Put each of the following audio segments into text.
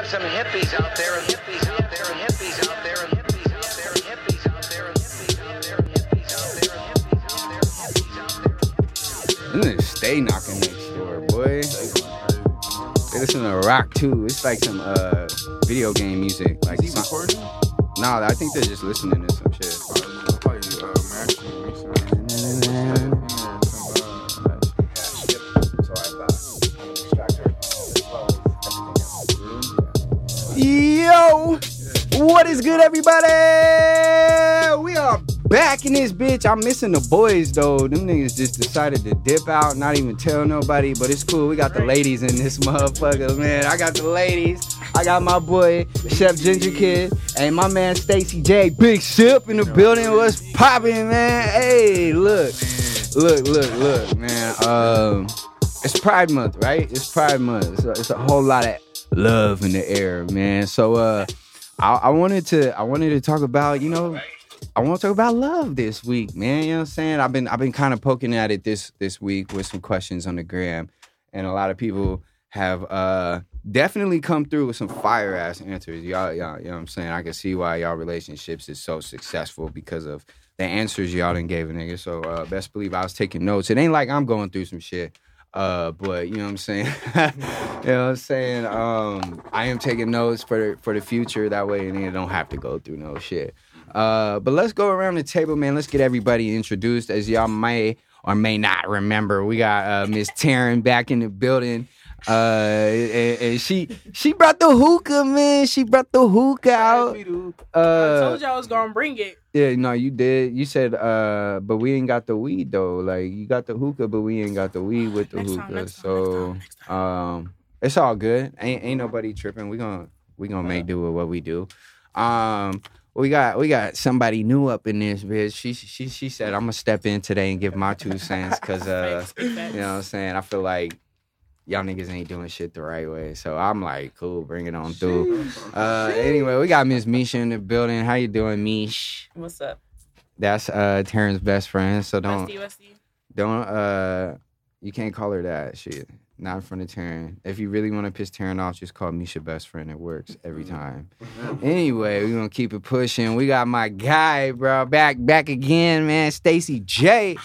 have some hippies out there, and hippies out there, and hippies out there, and hippies out there, and hippies out there, and hippies out there, and hippies out there, and hippies out there, hippies hippies out there. Stay knocking next door, boy. They listen to rock too. It's like some uh video game music. Like, Is he recording? Nah, I think they're just listening to what is good, everybody? We are back in this bitch. I'm missing the boys though. Them niggas just decided to dip out, not even tell nobody. But it's cool. We got the ladies in this motherfucker, man. I got the ladies. I got my boy Chef Ginger Kid and my man Stacy J. Big Ship in the building. What's popping, man? Hey, look, look, look, look, man. Um, it's Pride Month, right? It's Pride Month. It's a, it's a whole lot of love in the air, man. So, uh, I, I wanted to, I wanted to talk about, you know, I want to talk about love this week, man. You know what I'm saying? I've been, I've been kind of poking at it this this week with some questions on the gram, and a lot of people have uh definitely come through with some fire ass answers. Y'all, y'all, you know what I'm saying? I can see why y'all relationships is so successful because of the answers y'all done gave a nigga. So uh, best believe I was taking notes. It ain't like I'm going through some shit. Uh, but you know what I'm saying? you know what I'm saying? Um, I am taking notes for for the future. That way, and you don't have to go through no shit. Uh, but let's go around the table, man. Let's get everybody introduced. As y'all may or may not remember, we got uh, Miss Taryn back in the building. Uh, and, and she she brought the hookah, man. She brought the hookah out. I Uh, told y'all I was gonna bring it. yeah, no, you did. You said, uh, but we ain't got the weed though. Like you got the hookah, but we ain't got the weed with the Next time, hookah. next time, so, next time, next um, it's all good. Ain't ain't nobody tripping. We gonna we gonna make do with what we do. Um, we got we got somebody new up in this bitch. She she she said I'm gonna step in today and give my two cents because uh, Facts, big facts. you know what I'm saying. I feel like y'all niggas ain't doing shit the right way. So I'm like, cool, bring it on through. Uh, anyway, we got Miss Misha in the building. How you doing, Mish? What's up? That's uh Terrence's best friend. So don't Westy, Westy. don't uh you can't call her that shit. Not in front of Taryn. If you really want to piss Taryn off, just call Misha best friend. It works every time. Anyway, we're gonna keep it pushing. We got my guy, bro, back back again, man. Stacy J.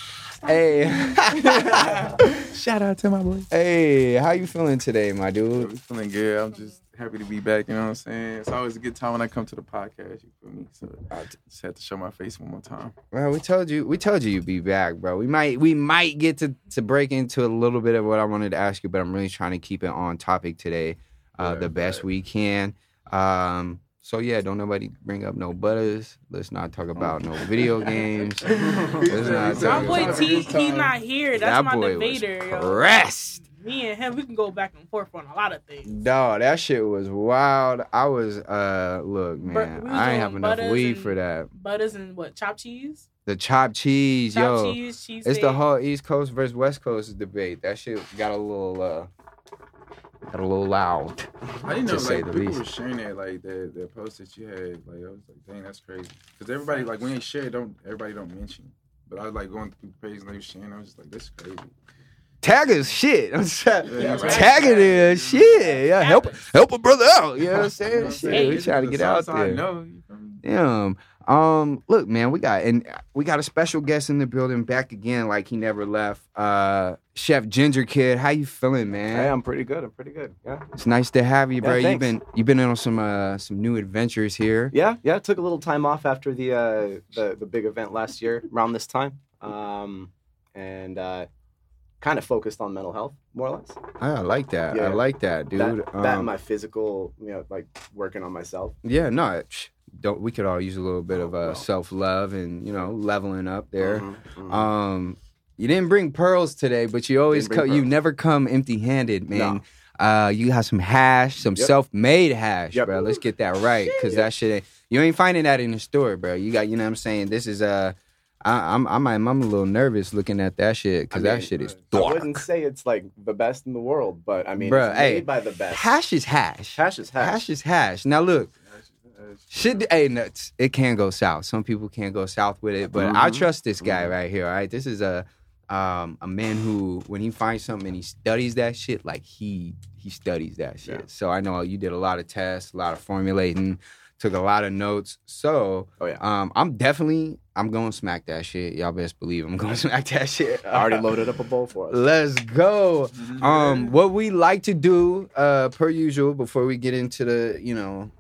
Hey. Shout out to my boy. hey, how you feeling today, my I'm dude? feeling good. I'm just happy to be back. You know what I'm saying? It's always a good time when I come to the podcast. You feel me? So I just had to show my face one more time. Well, we told you we told you you'd be back, bro. We might we might get to to break into a little bit of what I wanted to ask you, but I'm really trying to keep it on topic today, uh, Right, the best right. we can. Um, so yeah, don't nobody bring up no butters. Let's not talk about no video games. Let's not My boy about- T, he's not here. That's that my boy was debater. yo. Me and him, we can go back and forth on a lot of things. Dog, that shit was wild. I was uh look, man, we I ain't have enough weed and- for that. Butters and what? Chopped cheese? The chopped cheese, Chopped yo. cheese, cheese. It's the whole East Coast versus West Coast debate. That shit got a little uh got a little loud. I didn't know To say like the people least. were sharing that like the the post that you had. Like I was like, dang, that's crazy. Because everybody like when they share, don't everybody don't mention. But I was like going through the page and they were sharing. I was just like, this is crazy. Tag is shit. I'm saying, Yeah, right. tag it is shit. Yeah, help help a brother out. You know what I'm saying? You know what I'm Shit, saying? we trying to get out all I there. know. You feel me? Damn. Um, look, man, we got and we got a special guest in the building back again, like he never left. Uh Chef Ginger Kid, how you feeling, man? Hey, I'm pretty good. I'm pretty good. Yeah. It's nice to have you, Yeah, bro. you've been you've been on some uh some new adventures here. Yeah, yeah. Took a little time off after the uh, the the big event last year around this time, um, and uh, kind of focused on mental health more or less. I like that. I like that, dude. that, that Um, my physical, you know, like working on myself. Yeah, no, don't we could all use a little bit of uh, self love and you know leveling up there. Mhm, mhm. Um, you didn't bring pearls today, but you always co- you never come empty handed, man. No. Uh, you have some hash, some Yep. self made hash, Yep. bro. Let's get that right, cause that shit ain't, you ain't finding that in the store, bro. You got you know what I'm saying. This is uh. I, I'm I'm I'm a little nervous looking at that shit because I that shit is dark. I wouldn't say it's like the best in the world, but I mean, Bruh, it's hey, made by the best. Hash is hash. Hash is hash. Hash is hash. Now look, Shit, hey, nuts. It can go south. Some people can't go south with it, but I Mhm. trust this guy Mhm. right here. All right, this is a um, a man who, when he finds something and he studies that shit, like he he studies that shit. Yeah. So I know you did a lot of tests, a lot of formulating, took a lot of notes. So Oh yeah. um, I'm definitely I'm going to smack that shit. Y'all best believe I'm going to smack that shit. I already loaded up a bowl for us. Let's go. Um, what we like to do, uh, per usual, before we get into the, you know,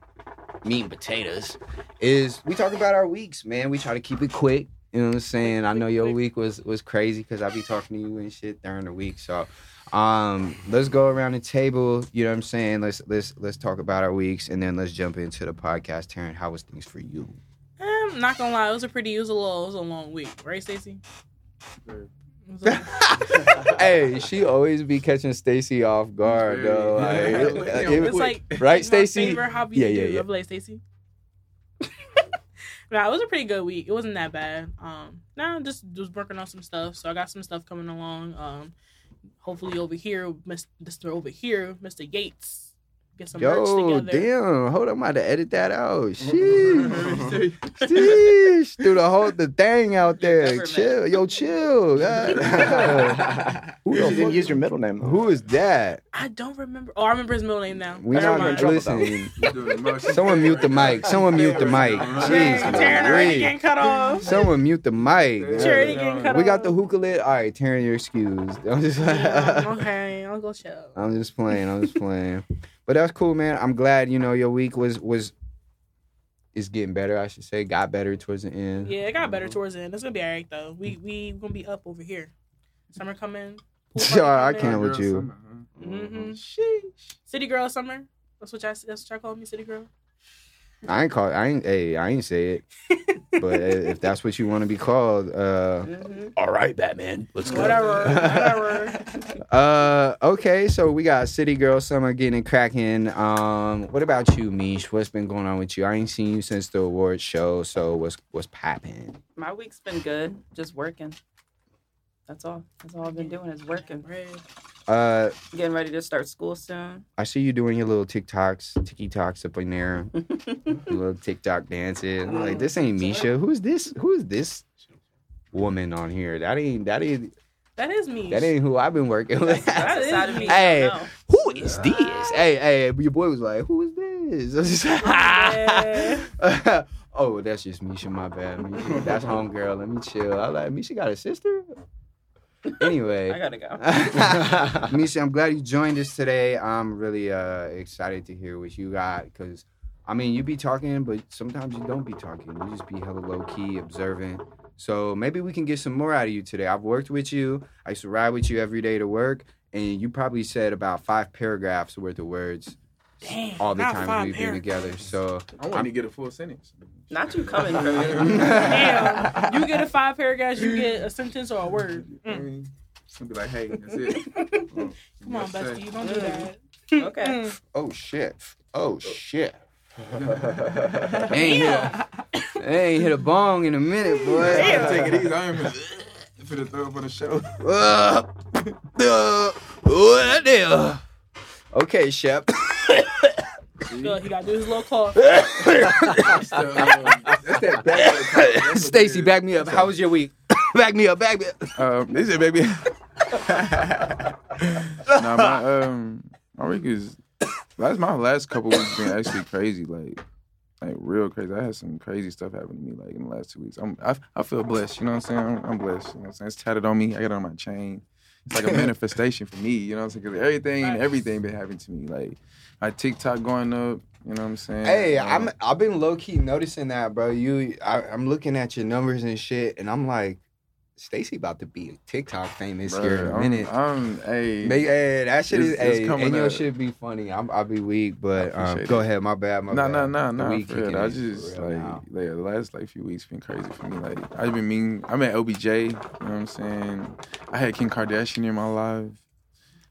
meat and potatoes, is we talk about our weeks, man. We try to keep it quick. You know what I'm saying? I know your week was was crazy because I be talking to you and shit during the week. So, um, let's go around the table. You know what I'm saying? Let's let's let's talk about our weeks and then let's jump into the podcast. Taryn, how was things for you? I'm not gonna lie, it was a pretty, it was a little, it was a long week, right, Stacey? Sure. It was a- hey, she always be catching Stacy off guard though. Like, Yeah. it- it- It's like right, it's my Stacey? Favorite hobby Yeah, yeah, do. yeah. Of late, Stacey. nah, it was a pretty good week. It wasn't that bad. Um, now nah, just was working on some stuff. So I got some stuff coming along. Um, hopefully over here, Mister over here, Mister Yates, get some merch Yo, together. damn! Hold on, I'm about to edit that out. Sheesh, sheesh, do the whole the thing out there. government. Chill, yo, chill. God. you Who the didn't use your middle name. Though. Who is that? I don't remember. Oh, I remember his middle name now. We Never not mind. trouble, listen. Someone mute the mic. Someone mute the mic. Jeez, Taryn already getting cut off. Someone mute the mic. Charity getting cut We got off. the hookah lid. All right, Taryn, you're excused. I'm just, Yeah, okay, I'll go chill. I'm just playing. I'm just playing. But that's cool, man. I'm glad you know your week was was is getting better. I should say, got better towards the end. Yeah, it got better towards the end. It's gonna be alright though. We we gonna be up over here. Summer coming. pool Yo, I can't with you. Mm-hmm. Sheesh. City girl summer. That's what y'all. That's what y'all call me, city girl. I ain't call. I ain't. Hey, I ain't say it. But if that's what you want to be called, uh, Mhm. all right, Batman. Let's go. Whatever. Whatever. Uh, okay. So we got City Girl Summer getting cracking. Um, what about you, Mish? What's been going on with you? I ain't seen you since the awards show. So what's what's popping? My week's been good. Just working. That's all. That's all I've been doing is working. Uh, Getting ready to start school soon. I see you doing your little TikToks, TikToks up in there, little TikTok dances. I'm like, this ain't Misha. Who's this? Who is this woman on here? That ain't that ain't That is me. that ain't who I've been working with. That's is the side of me. Hey. I don't know. who is this? Hey, hey, your boy was like, who is this? I was just oh, that's just Misha. My bad. Misha. That's homegirl. Let me chill. I like Misha got a sister. Anyway. I gotta go. Misha, I'm glad you joined us today. I'm really uh, excited to hear what you got because, I mean, you be talking, but sometimes you don't be talking. You just be hella low key, observant. So maybe we can get some more out of you today. I've worked with you. I used to ride with you every day to work, and you probably said about five paragraphs worth of words Damn. all the time we've been together. So I want to get a full sentence. Not you coming from. Damn. You get a five paragraphs, you get a sentence or a word. I Mm. mean, it's gonna be like, hey, that's it. Oh, Come on, bestie, you don't do that. Okay. Mm. Oh shit! Oh shit! Damn. ain't hit a, ain't hit a bong in a minute, boy. Damn. Take it easy. I am for the throw up on the show. Uh, uh, what the- Okay, Shep. Look, he gotta do his little cough. That's the, um, that's that back- Stacy, back me up. How was your week? back me up. Back me up. Um, this is baby. nah, my um, my week is last my last couple weeks been actually crazy, like like real crazy. I had some crazy stuff happen to me like in the last two weeks. I'm I, I feel blessed. You know what I'm saying? I'm, I'm blessed. You know what I'm saying? It's tatted on me. I got it on my chain. It's like a manifestation for me. You know what I'm saying? Because everything Facts. everything been happening to me. Like my TikTok going up. You know what I'm saying? Hey, Um, I'm I've been low key noticing that, bro. You, I, I'm looking at your numbers and shit, and I'm like, Stacy about to be TikTok famous bruh, here in a I'm- minute. I'm, hey, Make, hey, that shit is, It's- it's hey, coming and your shit be funny. I'm, I'll be weak, but um, go ahead. My bad. My No, bad. no, no, The no. For real. I for just real like, like the last like few weeks been crazy for me. Like I've been mean. I'm at OBJ. You know what I'm saying? I had Kim Kardashian in my life.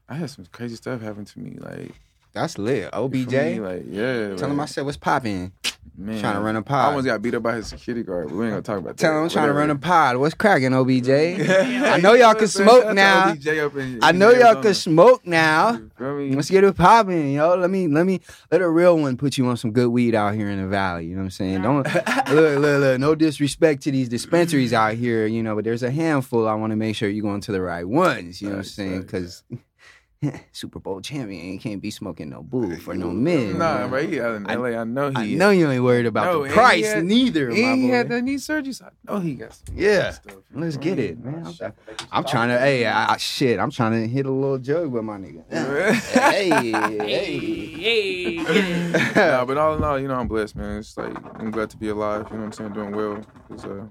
I had some crazy stuff happen to me. Like That's lit. OBJ. me? Like yeah. Tell him I said what's popping. Man, Trying to run a pod. I almost got beat up by his security guard, we ain't gonna talk about that. Tell him I'm trying to run a pod. What's cracking, OBJ? I know y'all can smoke now. OBJ up I know y'all can smoke now. You feel me? Let's get it popping, yo. Let me let me let a real one put you on some good weed out here in the valley. You know what I'm saying? Don't look, look, look. No disrespect to these dispensaries out here, you know, but there's a handful. I want to make sure you're going to the right ones. You know what I'm saying? Because Super Bowl champion you can't be smoking no boo for no men. Nah, man. bro, he out in I- LA. I know he. I is. know you ain't worried about No, the price had- neither, And my he boy. had that knee surgery, so I know he got some Yeah. stuff. Let's get it, man. I'm, I'm trying to. Hey, I, I- shit. I'm trying to hit a little jug with my nigga. hey, Hey, hey. hey, nah, but all in all, you know, I'm blessed, man. It's like I'm glad to be alive. You know what I'm saying? Doing well. Cause, uh,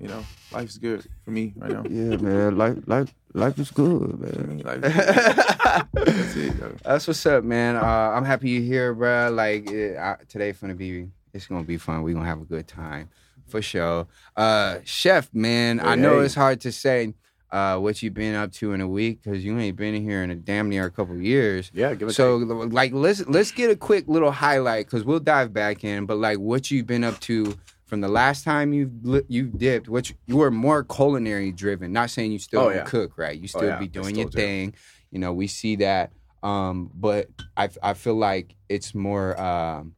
you know, life's good for me right now. Yeah, man. Life, life, life is good, man. life is good. That's it, yo. That's what's up, man. Uh, I'm happy you're here, bro. Like it, I, today's gonna be, it's gonna be fun. We're gonna have a good time, for sure. Uh, Chef, man, I know Hey. it's hard to say uh, what you've been up to in a week because you ain't been here in a damn near a couple years. Yeah, give it. So, like, let's let's get a quick little highlight because we'll dive back in. But like, what you've been up to from the last time you you dipped, which you were more culinary driven. Not saying you still Oh, yeah. cook, right? You still yeah, be doing still your do. thing. You know, we see that. Um, but I I feel like it's more um,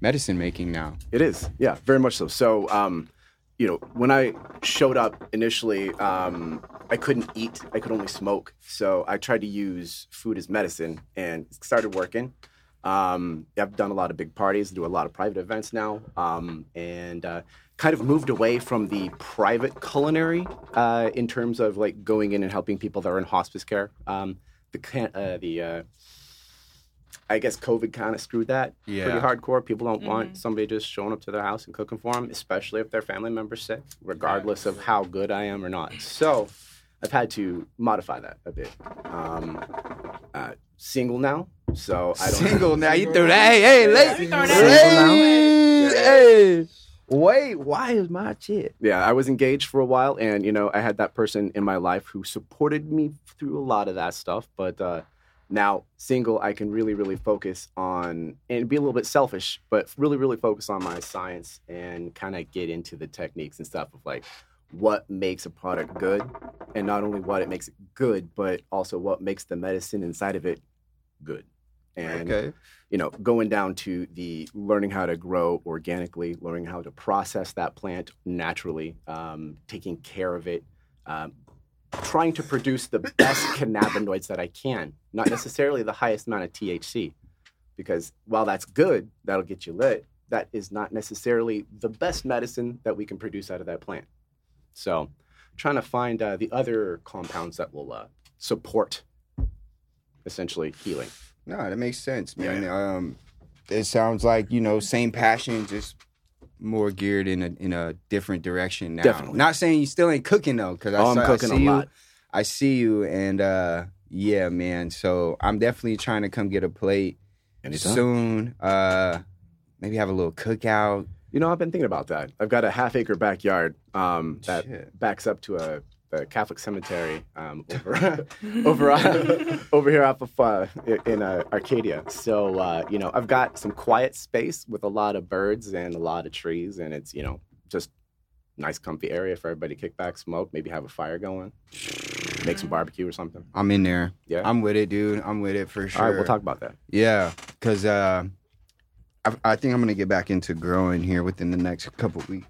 medicine making now. It is, yeah, very much so. So, um, you know, when I showed up initially, um, I couldn't eat. I could only smoke. So I tried to use food as medicine, and it started working. Um, I've done a lot of big parties, do a lot of private events now, um, and uh, kind of moved away from the private culinary uh, in terms of like going in and helping people that are in hospice care. Um, the uh, the uh, I guess COVID kind of screwed that pretty hardcore. People don't Mhm. want somebody just showing up to their house and cooking for them, especially if their family member's sick, regardless of how good I am or not. So I've had to modify that a bit. Um, uh, single now, so I don't Single now, you threw that. Hey, hey, Yeah, ladies, we throw that hey. Wait, why is my shit? Yeah, I was engaged for a while, and you know, I had that person in my life who supported me through a lot of that stuff. But uh, now, single, I can really, really focus on and be a little bit selfish, but really, really focus on my science and kind of get into the techniques and stuff of like what makes a product good, and not only what it makes it good, but also what makes the medicine inside of it good. And Okay. you know, going down to the learning how to grow organically, learning how to process that plant naturally, um, taking care of it, um, trying to produce the best cannabinoids that I can, not necessarily the highest amount of THC, because while that's good, that'll get you lit. That is not necessarily the best medicine that we can produce out of that plant. So, trying to find uh, the other compounds that will uh, support essentially healing. No, that makes sense, man. Yeah. Um, it sounds like you know, same passion, just more geared in a in a different direction now. Definitely. Not saying you still ain't cooking though, because Oh, I'm cooking I a see you. lot. I see you, and uh, yeah, man. So I'm definitely trying to come get a plate Anytime. soon. Uh, maybe have a little cookout. You know, I've been thinking about that. I've got a half acre backyard um, that Shit. backs up to a the Catholic cemetery um, over over uh, over here off of uh, in uh, Arcadia. So uh, you know, I've got some quiet space with a lot of birds and a lot of trees, and it's you know just nice, comfy area for everybody to kick back, smoke, maybe have a fire going, make some barbecue or something. I'm in there. Yeah. I'm with it, dude. I'm with it for sure. All right, we'll talk about that. Yeah, because uh, I, I think I'm gonna get back into growing here within the next couple weeks.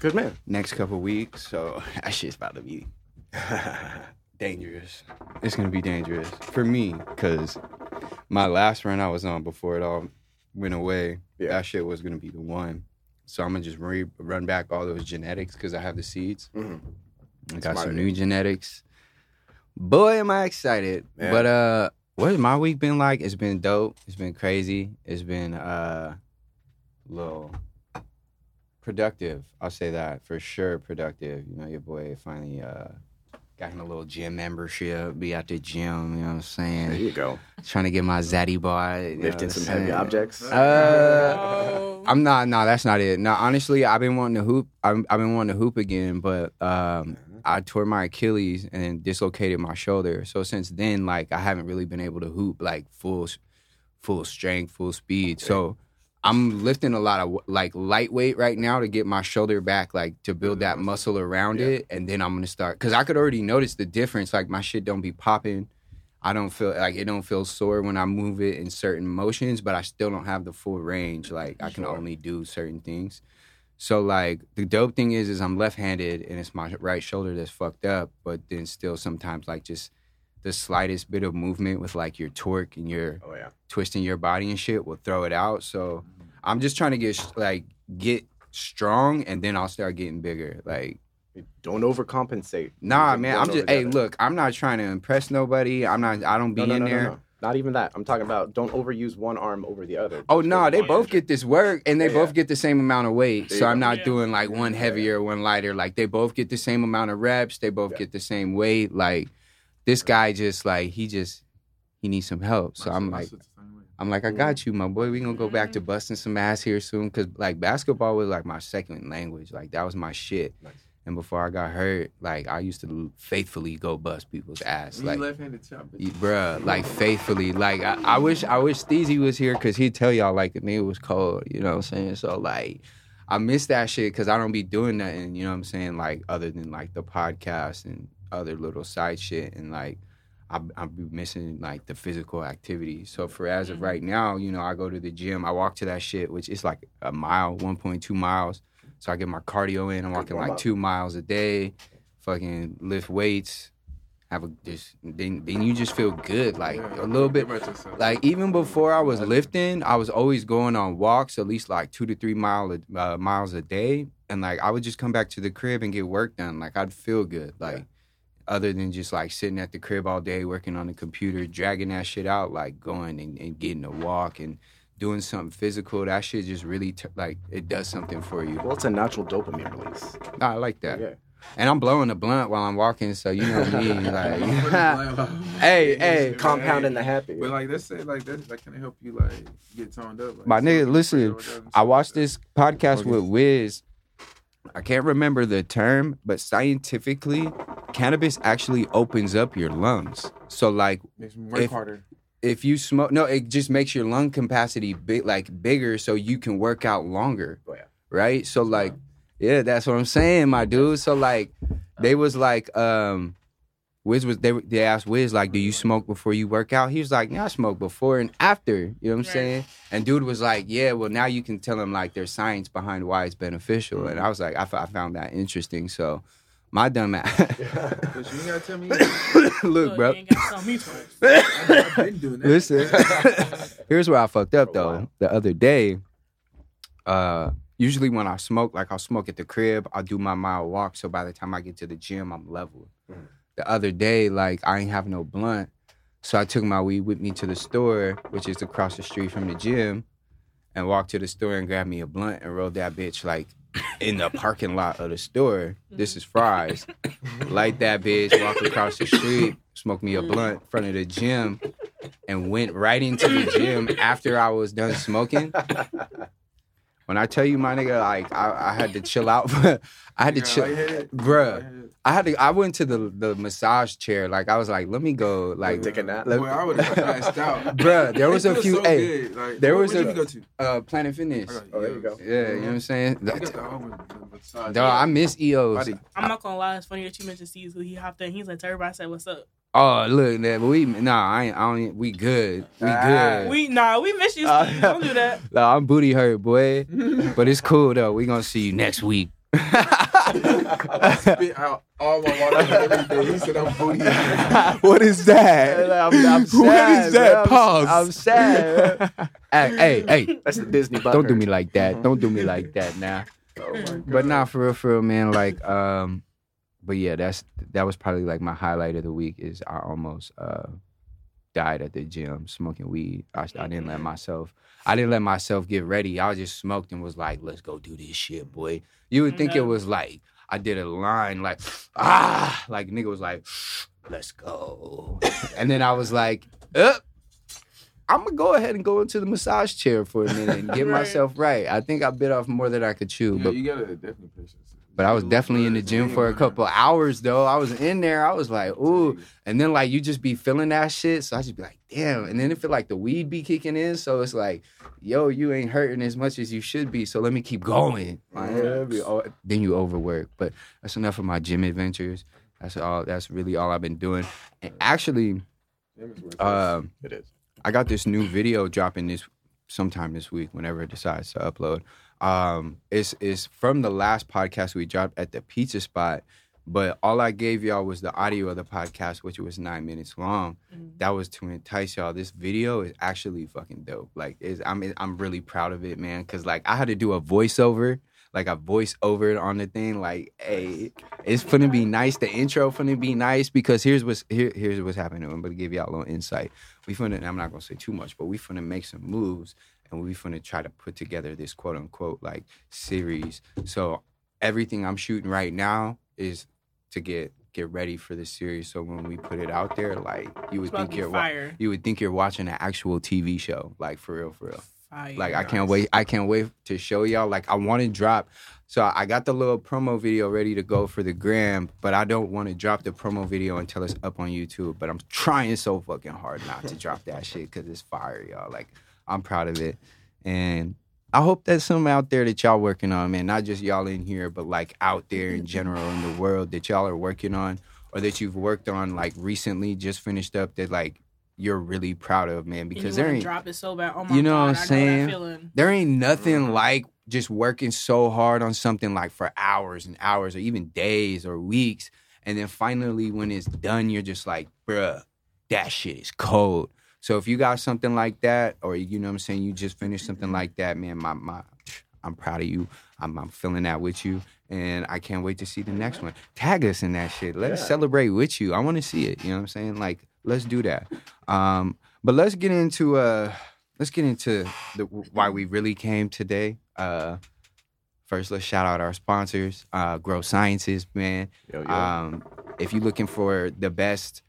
Good man. Next couple weeks, so that shit's about to be dangerous. It's gonna be dangerous for me because my last run I was on before it all went away. Yeah. That shit was gonna be the one. So I'm gonna just re- run back all those genetics because I have the seeds. Mhm. I got Smart some new genetics. Boy, am I excited! Yeah. But uh, what's my week been like? It's been dope. It's been crazy. It's been uh, little productive. I'll say that for sure. Productive. You know, your boy finally uh got him a little gym membership. Be at the gym. You know what I'm saying? There you go. Trying to get my zaddy bar. Lifting some heavy objects. Uh, Oh. I'm not. No, that's not it. No, honestly, I've been wanting to hoop. I'm, I've been wanting to hoop again, but um, I tore my Achilles and dislocated my shoulder. So since then, like I haven't really been able to hoop like full, full strength, full speed. So I'm lifting a lot of like lightweight right now to get my shoulder back, like to build that mm-hmm. muscle around Yeah. it, and then I'm gonna start because I could already notice the difference. Like my shit don't be popping. I don't feel like it don't feel sore when I move it in certain motions, but I still don't have the full range. Like I can Sure. only do certain things. So like the dope thing is, is I'm left-handed and it's my right shoulder that's fucked up, but then still sometimes like just the slightest bit of movement with like your torque and your Oh yeah. twisting your body and shit will throw it out. So mm-hmm. I'm just trying to get like get strong and then I'll start getting bigger. Like Don't overcompensate. nah, man. I'm just hey, look. I'm not trying to impress nobody. I'm not. I don't be No, no, in no, no, there. no. Not even that. I'm talking about don't overuse one arm over the other. Oh no, go they both get this work and they Yeah, both yeah. get the same amount of weight. There So I'm not Yeah. doing like one heavier, one lighter. Like they both get the same amount of reps. They both Yeah. get the same weight. Like this guy just like he just he needs some help. So I'm like shit's the same way. I'm like I got you, my boy. We gonna go back to mm-hmm. busting some ass here soon. Cause like basketball was like my second language. Like that was my shit. Nice. And before I got hurt, like I used to faithfully go bust people's ass. Like left-handed bruh, like faithfully. Like I, I wish I wish Steezy was here because he'd tell y'all like the nigga was cold, you know what I'm saying? So like I miss that shit because I don't be doing nothing, you know what I'm saying, like other than like the podcast and other little side shit and like I I be missing like the physical activity. So for as of right now, you know, I go to the gym, I walk to that shit, which is like a mile, 1.2 miles. So I get my cardio in. I'm walking like up. two miles a day, fucking lift weights, have a just then then you just feel good like Yeah, a little bit about yourself. like even before I was lifting I was always going on walks at least like two to three mile uh, miles a day and like I would just come back to the crib and get work done like I'd feel good like other than just like sitting at the crib all day working on the computer dragging that shit out like going and, and getting a walk and doing something physical that shit just really t- like it does something for you Well, it's a natural dopamine release. I like that Yeah. and I'm blowing a blunt while I'm walking so you know me like hey, Hey, hey, Compounding the happy. But like, let's say like that, like, can it help you like get toned up? Like, My so nigga, listen, I watched this podcast with Wiz. I can't remember the term, but scientifically, cannabis actually opens up your lungs. So, like. Makes work if- harder. if you smoke, no, it just makes your lung capacity big, like bigger, so you can work out longer. Oh, yeah. Right. So, like, yeah, that's what I'm saying, my dude. So, like, they was like, um, Wiz was they they asked Wiz like, do you smoke before you work out? He was like, yeah, I smoke before and after. You know what I'm Right. saying? And dude was like, yeah, well now you can tell him like there's science behind why it's beneficial. And I was like, I, f- I found that interesting. So my dumb ass, you ain't gotta tell me. look, Look, bro. You ain't got to tell me. I've been doing that. Listen, here's where I fucked up though. The other day, uh, usually when I smoke, like I'll smoke at the crib, I'll do my mile walk. So by the time I get to the gym, I'm level. Mm. The other day, like I ain't have no blunt, so I took my weed with me to the store, which is across the street from the gym, and walked to the store and grabbed me a blunt and rolled that bitch like in the parking lot of the store. This is fries. Light that bitch, walk across the street, smoke me a blunt in front of the gym, and went right into the gym after I was done smoking. When I tell you, my nigga, like I, I had to chill out. I had to chill, bruh. Lightheaded? I had to. I went to the the massage chair. Like I was like, let me go. Like, Take a nap. let- Boy, I would have passed out. Bruh, there was a few- So hey. Like, there was a- go to? uh, Planet Fitness. I Oh, there you go. Yeah, you know what I'm saying. You got the home massage. Dog, I miss EOS. I'm not gonna lie, it's funny that you mentioned Steve because he hopped in. He's like, to everybody say what's up. Oh, look, that but we nah, I ain't. I don't. We good. We Ah. good. We nah, we miss you, Uh, Don't do that. No, I'm booty hurt, boy. but it's cool though. We gonna see you next week. I spit out all my water every day. He said I'm booty. what is that? I'm, I'm sad, What is that? bro. I'm- Pause. I'm, sad. hey, hey, hey! That's the Disney. Don't do me like that. Don't do me like that now. Oh my God. But nah, for real, for real, man. Like, um, but yeah, that's that was probably like my highlight of the week. Is I almost uh died at the gym smoking weed. I, I didn't let myself. I didn't let myself get ready. I just smoked and was like, "Let's go do this shit, boy." You would think it was like I did a line like ah, like nigga was like, "Let's go," and then I was like, "Up." I'm gonna go ahead and go into the massage chair for a minute and get Right. myself right. I think I bit off more than I could chew, Yeah, but you gotta definitely patience. But I was definitely in the gym for a couple hours though. I was in there. I was like, ooh. And then like you just be feeling that shit. So I just be like, damn. And then it feel like the weed be kicking in. So it's like, yo, you ain't hurting as much as you should be. So let me keep going. Like, it'll be all- then you overwork. But that's enough of my gym adventures. That's all. That's really all I've been doing. And actually, um, It is. I got this new video dropping this sometime this week, whenever it decides to upload. Um, it's it's from the last podcast we dropped at the pizza spot, but all I gave y'all was the audio of the podcast, which was nine minutes long. That was to entice y'all. This video is actually fucking dope. Like, is I'm I'm really proud of it, man. Cause like I had to do a voiceover. Like a voiceover on the thing, like, hey, it's gonna be nice. The intro gonna be nice because here's what's here, here's what's happening. I'm gonna give y'all a little insight we finna I'm not gonna say too much, but we finna make some moves and we're going to try to put together this quote unquote like series. So everything I'm shooting right now is to get get ready for the series. So when we put it out there, like you would think you're wa- you would think you're watching an actual TV show, like for real, for real. Fire. Like I can't wait. I can't wait to show y'all. Like I want to drop. So I got the little promo video ready to go for the gram, but I don't want to drop the promo video until it's up on YouTube. But I'm trying so fucking hard not to drop that shit because it's fire, y'all. Like I'm proud of it, and I hope there's some out there that y'all working on, man. Not just y'all in here, but like out there in general in the world that y'all are working on, or that you've worked on like recently, just finished up. That like you're really proud of, man. Because there ain't drop it so bad. Oh my You know God, what I'm know saying? there ain't nothing mm-hmm. like just working so hard on something like for hours and hours or even days or weeks. And then finally, when it's done, you're just like, bruh, that shit is cold. So if you got something like that, or you know what I'm saying, you just finished something like that, man, my, my, I'm proud of you. I'm, I'm feeling that with you. And I can't wait to see the next one. Tag us in that shit. Let's celebrate with you. I want to see it. You know what I'm saying? Like, let's do that. Um, but let's get into uh let's get into the why we really came today. Uh first let's shout out our sponsors, uh Grow Sciences, man. Yo, yo. Um if you're looking for the best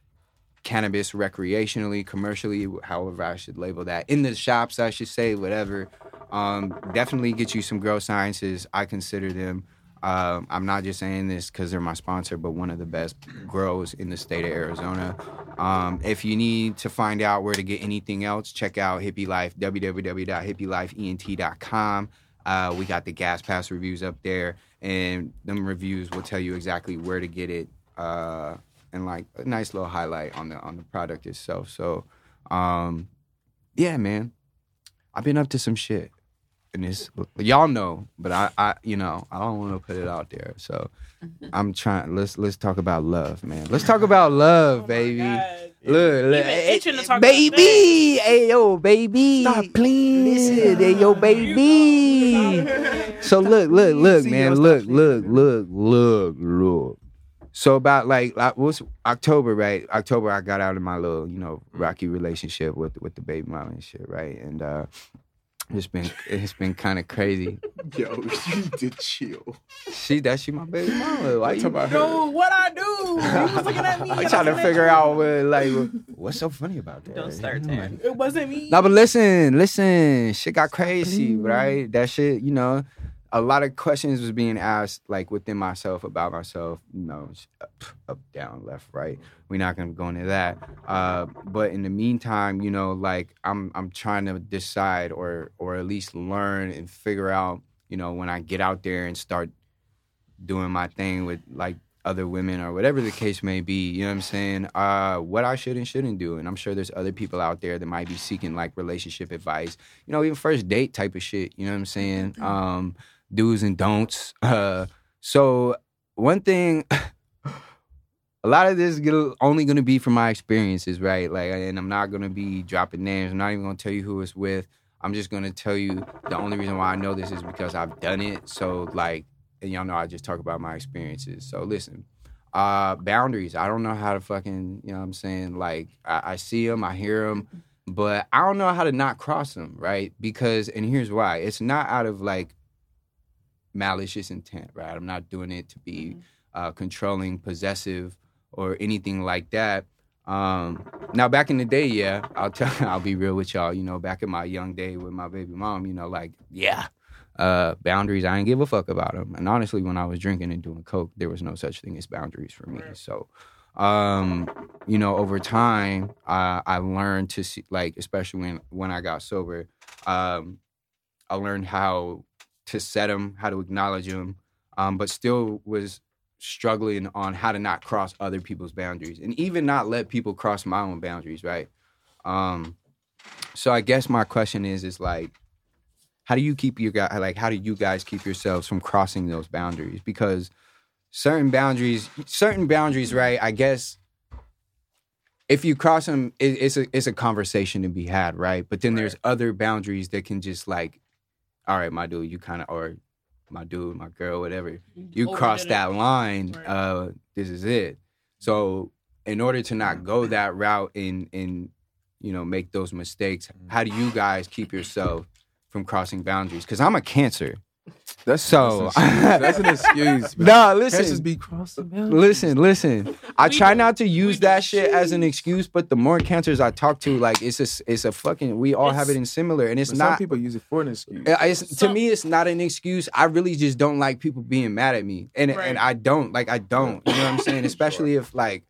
cannabis recreationally, commercially, however I should label that, in the shops I should say, whatever. Um definitely get you some Grow Sciences. I consider them um, I'm not just saying this because they're my sponsor, but one of the best grows in the state of Arizona. Um, if you need to find out where to get anything else, check out Hippie Life, www.hippielifeent.com. Uh, we got the Gas Pass reviews up there, and them reviews will tell you exactly where to get it, uh, and like a nice little highlight on the on the product itself. So, um, yeah, man, I've been up to some shit and it's y'all know, but I, I you know, I don't want to put it out there. So I'm trying. Let's let's talk about love, man. Let's talk about love, Oh baby. God. Look, look, been itching to talk about baby, hey yo, baby, Stop playing. Listen, hey yo, baby. So look, look, look, man, look, look, look, look, look. So about like, like what's October, right? October, I got out of my little, you know, rocky relationship with with the baby mama and shit, right? And uh it's been it's been kind of crazy. Yo, you did chill. She that she my baby mama. Why I'm you? talking about her. What I do? He was looking at me. I'm trying to figure out what like what's so funny about that. Don't start You know, there. like- It wasn't me. No, but listen, listen, shit got crazy, right? That shit, you know, a lot of questions was being asked like within myself about myself, you know, up, up down, left, right. We're not gonna go into that. Uh, but in the meantime, you know, like I'm I'm trying to decide or or at least learn and figure out, you know, when I get out there and start doing my thing with like other women or whatever the case may be, you know what I'm saying? Uh, what I should and shouldn't do. And I'm sure there's other people out there that might be seeking like relationship advice, you know, even first date type of shit, you know what I'm saying? Um, do's and don'ts. Uh, so one thing, a lot of this is only going to be from my experiences, right? Like, and I'm not going to be dropping names. I'm not even going to tell you who it's with. I'm just going to tell you the only reason why I know this is because I've done it. So like, and y'all know I just talk about my experiences. So listen, uh, boundaries. I don't know how to fucking, you know what I'm saying? Like, I, I see them, I hear them, but I don't know how to not cross them, right? Because, and here's why it's not out of like malicious intent, right? I'm not doing it to be uh, controlling, possessive, or anything like that. Um, now back in the day, yeah, I'll tell, I'll be real with y'all. You know, back in my young day with my baby mom, you know, like yeah, uh, boundaries. I didn't give a fuck about them. And honestly, when I was drinking and doing coke, there was no such thing as boundaries for me. So, um, you know, over time, I I learned to see, like, especially when when I got sober, um, I learned how to set them, how to acknowledge them, um, but still was struggling on how to not cross other people's boundaries and even not let people cross my own boundaries, right? Um, so I guess my question is, is like, how do you keep your guys like how do you guys keep yourselves from crossing those boundaries? Because certain boundaries, certain boundaries, right? I guess if you cross them, it, it's a it's a conversation to be had, right? But then there's other boundaries that can just like, all right, my dude, you kind of or my dude, my girl, whatever, you Overdid cross it. that line. Right. Uh, this is it. So in order to not go that route and and you know make those mistakes, how do you guys keep yourself from crossing boundaries? Because I'm a cancer. That's So- that's an excuse. man. Nah, Cancers listen. be crossing. boundaries. Listen, listen. I try not to use that shit as an excuse, but the more cancers I talk to, like it's a, it's a fucking. We all have it in similar, and it's But some not. people use it for an excuse. Uh, It's, to me, it's not an excuse. I really just don't like people being mad at me, and Right. and I don't like I don't. You know what I'm saying? Especially if like,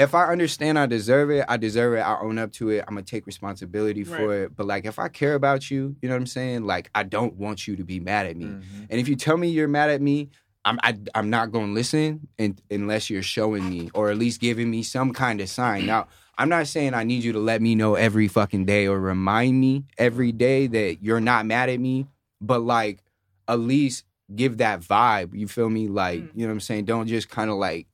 if I understand I deserve it, I deserve it. I own up to it. I'm gonna take responsibility for Right. it. But like, if I care about you, you know what I'm saying? Like, I don't want you to be mad at me. Mhm. And if you tell me you're mad at me, I'm I, I'm not gonna listen unless you're showing me or at least giving me some kind of sign. Now, I'm not saying I need you to let me know every fucking day or remind me every day that you're not mad at me, but like at least give that vibe. You feel me? Like Mm. you know what I'm saying? Don't just kind of like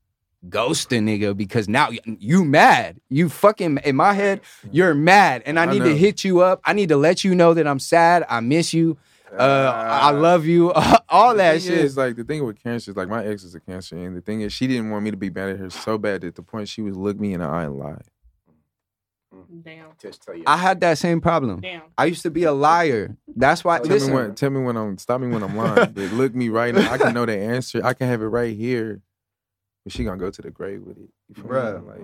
ghost a nigga because now you mad. You fucking in my head, you're mad, and I I need to hit you up. I need to let you know that I'm sad. I miss you. Uh, I love you. All that shit. Is, like the thing with cancer is like my ex is a cancer, and the thing is she didn't want me to be mad at her so bad that the point she would look me in the eye and lie. Damn. Just tell you. I had that same problem. Damn. I used to be a liar. That's why. Tell listen, me when. Tell me when I'm. Stop me when I'm lying. but look me right. Now. I can know the answer. I can have it right here. But she gonna go to the grave with it. You? Bruh. Like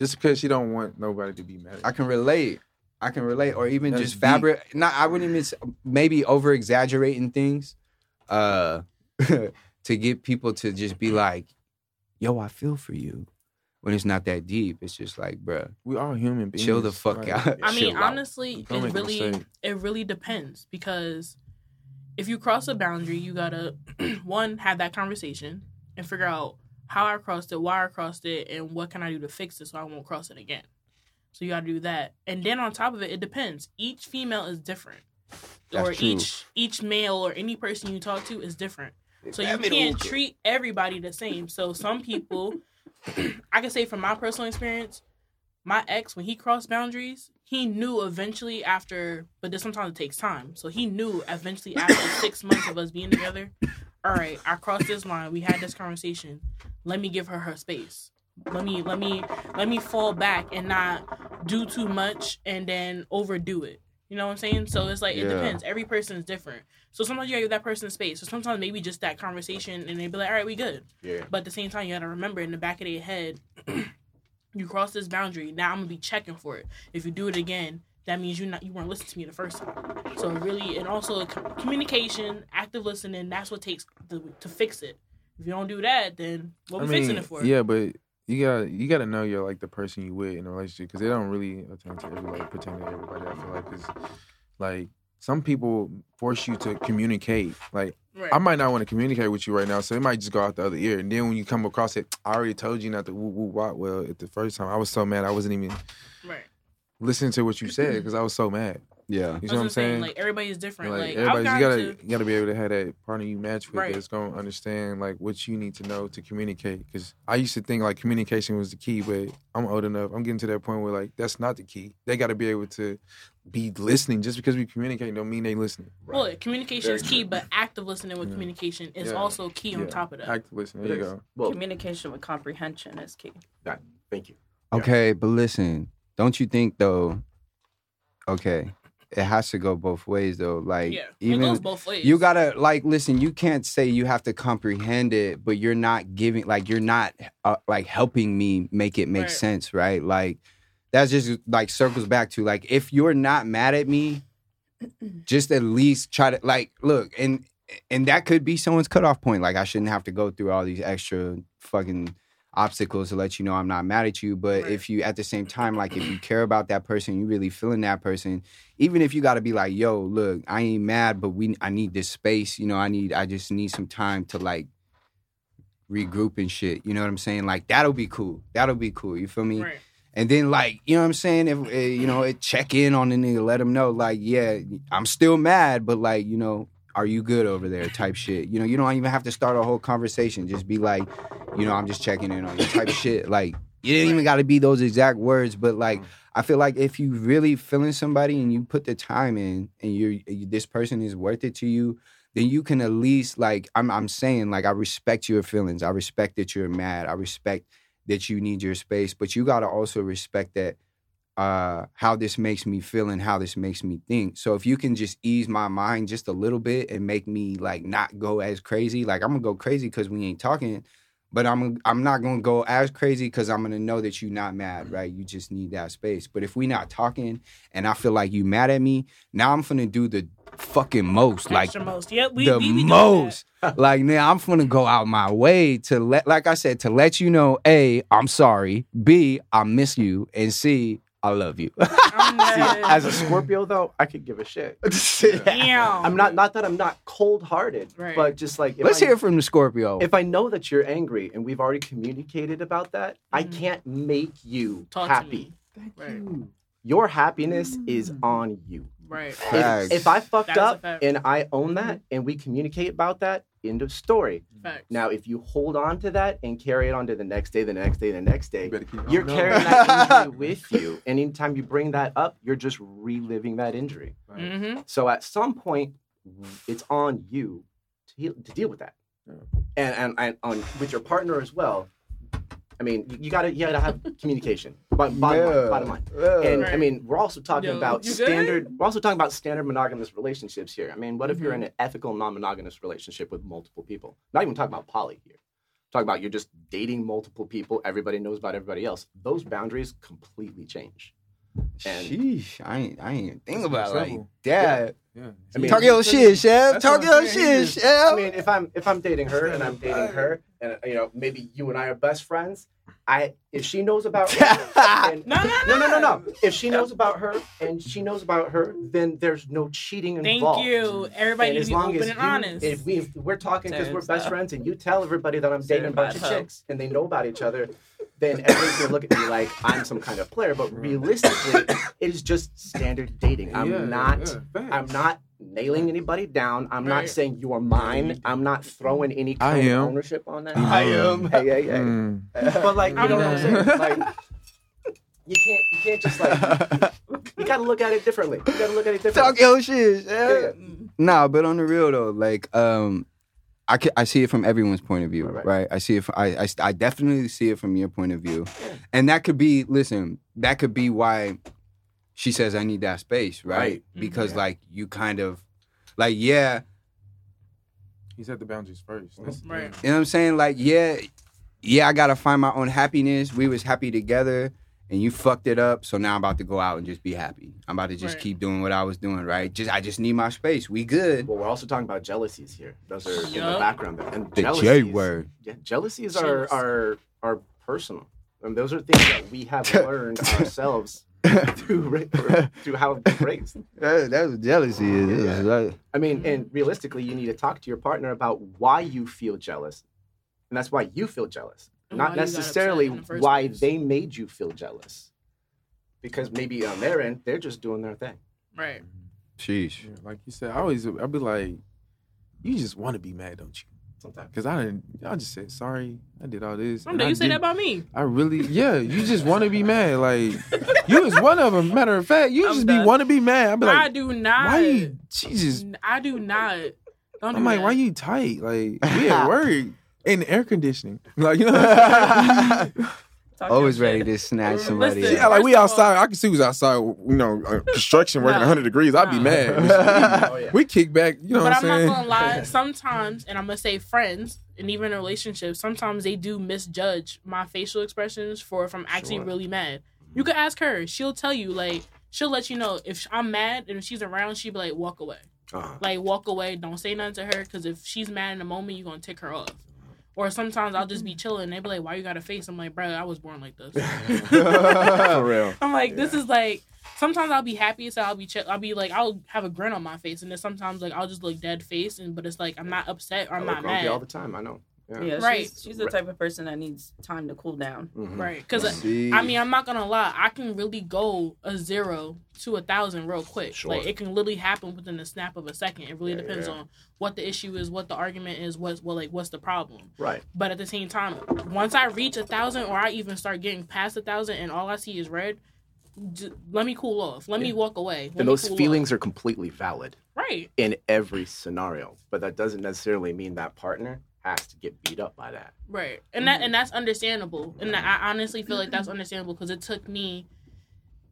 just because she don't want nobody to be mad. At I can relate. I can relate, or even That's just deep. fabric. Not. I wouldn't even. s- Maybe over exaggerating things, uh, to get people to just be like, "Yo, I feel for you," when it's not that deep. It's just like, bruh, we all human beings. chill the fuck Like, out. I mean, Chill honestly, Don't it really it really depends because if you cross a boundary, you gotta one have that conversation and figure out how I crossed it, why I crossed it, and what can I do to fix it so I won't cross it again. So you gotta do that, and then on top of it, it depends. Each female is different, That's or true. each each male or any person you talk to is different. So you can't treat everybody the same. So some people, I can say from my personal experience, my ex when he crossed boundaries, he knew eventually after, but this sometimes it takes time. So he knew eventually after six months of us being together, all right, I crossed this line. We had this conversation. Let me give her her space. Let me let me let me fall back and not do too much and then overdo it. You know what I'm saying? So it's like it depends. Every person is different. So sometimes you gotta give that person space. So sometimes maybe just that conversation and they be like, all right, we good. Yeah. But at the same time, you gotta remember in the back of their head, you cross this boundary. Now I'm gonna be checking for it. If you do it again, that means you not you weren't listening to me the first time. So really, and also communication, active listening. That's what takes to, to fix it. If you don't do that, then what I we mean, fixing it for? yeah, but you got you got to know you're like the person you with in a relationship because they don't really attend to everybody, pertain to everybody. I feel like because like some people force you to communicate. Like Right. I might not want to communicate with you right now, so it might just go out the other ear. And then when you come across it, I already told you not to woo woo wop. Well, at the first time, I was so mad, I wasn't even right. Listening to what you said mm-hmm. because I was so mad. yeah. You know what I'm I'm saying. saying? Like everybody is different. Like, Like, everybody, I've you gotta to you gotta be able to have that partner you match with Right. that's gonna understand like what you need to know to communicate. Because I used to think like communication was the key, but I'm old enough. I'm getting to that point where like that's not the key. They got to be able to be listening. Just because we communicate don't mean they listening. well, communication is key, true. but active listening with Yeah. communication is Yeah. also key on top of that. Active listening. There you go. Well, Communication with comprehension is key. thank you. Okay, but listen, don't you think though? Okay, it has to go both ways though. Like Yeah, even it goes both ways. you gotta like listen. You can't say you have to comprehend it, but you're not giving like you're not uh, like helping me make it make Right. sense, right? Like that's just like circles back to like if you're not mad at me, just at least try to like look and and that could be someone's cutoff point. Like I shouldn't have to go through all these extra fucking obstacles to let you know I'm not mad at you. But Right. if you at the same time, like if you care about that person, you really feeling that person, even if you gotta be like, yo, look, I ain't mad, but we I need this space, you know, I need I just need some time to like regroup and shit. You know what I'm saying? Like that'll be cool. That'll be cool. You feel me? Right. And then like, you know what I'm saying? If uh, you know, it check in on the nigga, let him know, like, yeah, I'm still mad, but like, you know, are you good over there? Type shit. You know, you don't even have to start a whole conversation. Just be like, you know, I'm just checking in on you. Type shit. Like, you didn't even got to be those exact words, but like, mm. I feel like if you really feeling somebody and you put the time in, and you're this person is worth it to you, then you can at least like I'm I'm saying like I respect your feelings. I respect that you're mad. I respect that you need your space, but you got to also respect that uh how this makes me feel and how this makes me think. So if you can just ease my mind just a little bit and make me like not go as crazy, like I'm to go crazy cuz we ain't talking, but I'm I'm not to go as crazy cuz I'm to know that you're not mad, right? You just need that space. But if we not talking and I feel like you mad at me, now I'm to do the fucking most like most. Yep. We, the we doing most. like now, I'm gonna go out my way to let, like I said, to let you know, a, I'm sorry, b, I miss you, and c, I love you. that. As a Scorpio, though, I could give a shit. Damn. I'm not not that I'm not cold hearted, Right. but just like if Let's I, hear from the Scorpio. if I know that you're angry and we've already communicated about that, I Mhm. can't make you Talk happy. Thank Right. Your happiness is on you. Right. If, if I fucked That is up and I own that and we communicate about that, end of story. Facts. Now, if you hold on to that and carry it on to the next day, the next day, the next day, you you're on carrying that injury with you. And anytime you bring that up, you're just reliving that injury. Mm-hmm. So at some point, it's on you to, heal, to deal with that, Yeah. and and, and on with your partner as well. I mean, you, you gotta you gotta have communication. But bottom line, bottom line. And I mean, we're also talking Yo, about you good? standard. We're also talking about standard monogamous relationships here. I mean, what if you're in mm-hmm. an ethical non-monogamous relationship with multiple people? Not even talking about poly here. Talking about you're just dating multiple people. Everybody knows about everybody else. Those boundaries completely change. And Sheesh, I ain't, I ain't even think about it like Trouble. that. Yeah. I mean- Talk your shit, chef. That's Talk your shit, He chef. I mean, if I'm if I'm dating her and I'm dating her, and you know maybe you and I are best friends, I if she knows about her, and, No, no, no, no, no, no. If she knows about her and she knows about her, then there's no cheating involved. Thank you. Everybody And needs as long open as and you, honest. if we if we're talking because we're best stop. friends, and you tell everybody that I'm dating a bunch of bad chicks and they know about each other, then everybody's gonna look at me like I'm some kind of player. But realistically, it is just standard dating. I'm Yeah, not. yeah. I'm not nailing anybody down. I'm not saying you are mine. I'm not throwing any I kind of am. ownership on that. I am. Hey, hey, hey. Mm. But like, you I'm know what I'm saying? not. Like, you can't, you can't just like, you gotta look at it differently. You gotta look at it differently. Talk your shit, chef. Yeah. Nah, but on the real though, like um, I ca- I see it from everyone's point of view, Right, right? right. I see it. From, I, I I definitely see it from your point of view, and that could be. Listen, that could be why she says I need that space, right? Right. Mm-hmm. Because Yeah. like you kind of, like yeah, He set the boundaries first. That's- Right. you know what I'm saying? Like yeah, yeah, I gotta find my own happiness. We was happy together. And you fucked it up, so now I'm about to go out and just be happy. I'm about to just Right. keep doing what I was doing, right? Just I just need my space. We good. Well, we're also talking about jealousies here. Those are in the background. there. And The J word. Yeah, jealousies are Jealous. are are personal. And those are things that we have learned ourselves through ra- through how we've raised. Uh, that, that's what jealousy is. Yeah. It's like- I mean, and realistically, you need to talk to your partner about why you feel jealous, and that's why you feel jealous, And not you got upset necessarily the why place. they made you feel jealous. Because maybe on their end, they're just doing their thing. right. Sheesh. Yeah, like you said, I always I'd be like, you just want to be mad, don't you? Sometimes. Because I didn't. I just said sorry. I did all this. One and day I you say that didn't- about me. I really, yeah. You just want to be mad. Like you was one of them. Matter of fact, you I'm just done. be want to be mad. I'm be I do not. why you? Jesus. I do not. Don't I'm do like, that. why you tight? Like we at work in air conditioning. Like you know. What I'm saying? Talk Always ready shit. to snatch somebody. Listen, Yeah, like we First all- outside. I can see who's outside. You know, uh, construction working No. 100 degrees. I'd be mad. Oh, yeah. We kick back. You know but what I'm I'm not gonna lie. Sometimes, and I'm gonna say friends, and even in relationships, sometimes they do misjudge my facial expressions for if I'm actually Sure. really mad. You could ask her; she'll tell you. Like she'll let you know if I'm mad, and if she's around, she'd be like, "Walk away." Uh-huh. Like walk away. Don't say nothing to her because if she's mad in the moment, you're gonna tick her off. Or sometimes I'll just be chilling. and They be like, "Why you got a face?" I'm like, "Bro, I was born like this." For real. I'm like, this is like. Sometimes I'll be happy, so I'll be chill. I'll be like, I'll have a grin on my face, and then sometimes like I'll just look dead face, and but it's like I'm not upset or I'm I not grumpy mad, all the time. I know. Yeah. Yeah, Right. she's, she's the type of person that needs time to cool down. Mhm. right? Because I mean, I'm not gonna lie, I can really go a zero to a thousand real quick. Sure. Like it can literally happen within the snap of a second. It really Yeah, depends yeah. on what the issue is, what the argument is, what's what like what's the problem. Right. But at the same time, once I reach a thousand or I even start getting past a thousand and all I see is red, j- let me cool off. Let me walk away. Let And those cool feelings off. are completely valid right. in every scenario, but that doesn't necessarily mean that partner has to get beat up by that. Right, and that and that's understandable, and I honestly feel like that's understandable because it took me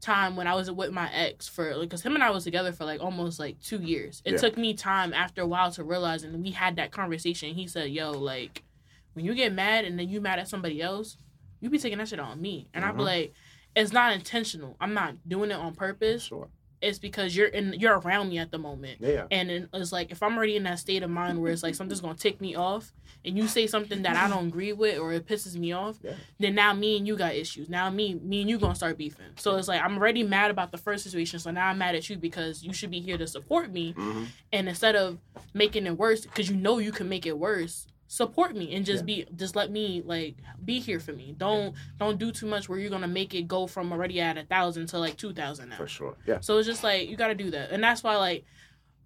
time when I was with my ex for like because him and I was together for like almost like two years. It Yeah. took me time after a while to realize, and we had that conversation. He said, "Yo, like when you get mad and then you mad at somebody else, you be taking that shit on me," and I'd be mm-hmm. like, "It's not intentional. I'm not doing it on purpose. Sure. It's because you're in you're around me at the moment." Yeah. And it's like if I'm already in that state of mind where it's like something's gonna tick me off, and you say something that I don't agree with or it pisses me off, Yeah. then now me and you got issues. Now me, me and you gonna start beefing. So it's like I'm already mad about the first situation, so now I'm mad at you because you should be here to support me, Mhm. and instead of making it worse, because you know you can make it worse, support me and just be just let me like be here for me. Don't don't do too much where you're gonna make it go from already at a thousand to like two thousand now. For sure. Yeah. So it's just like you got to do that, and that's why like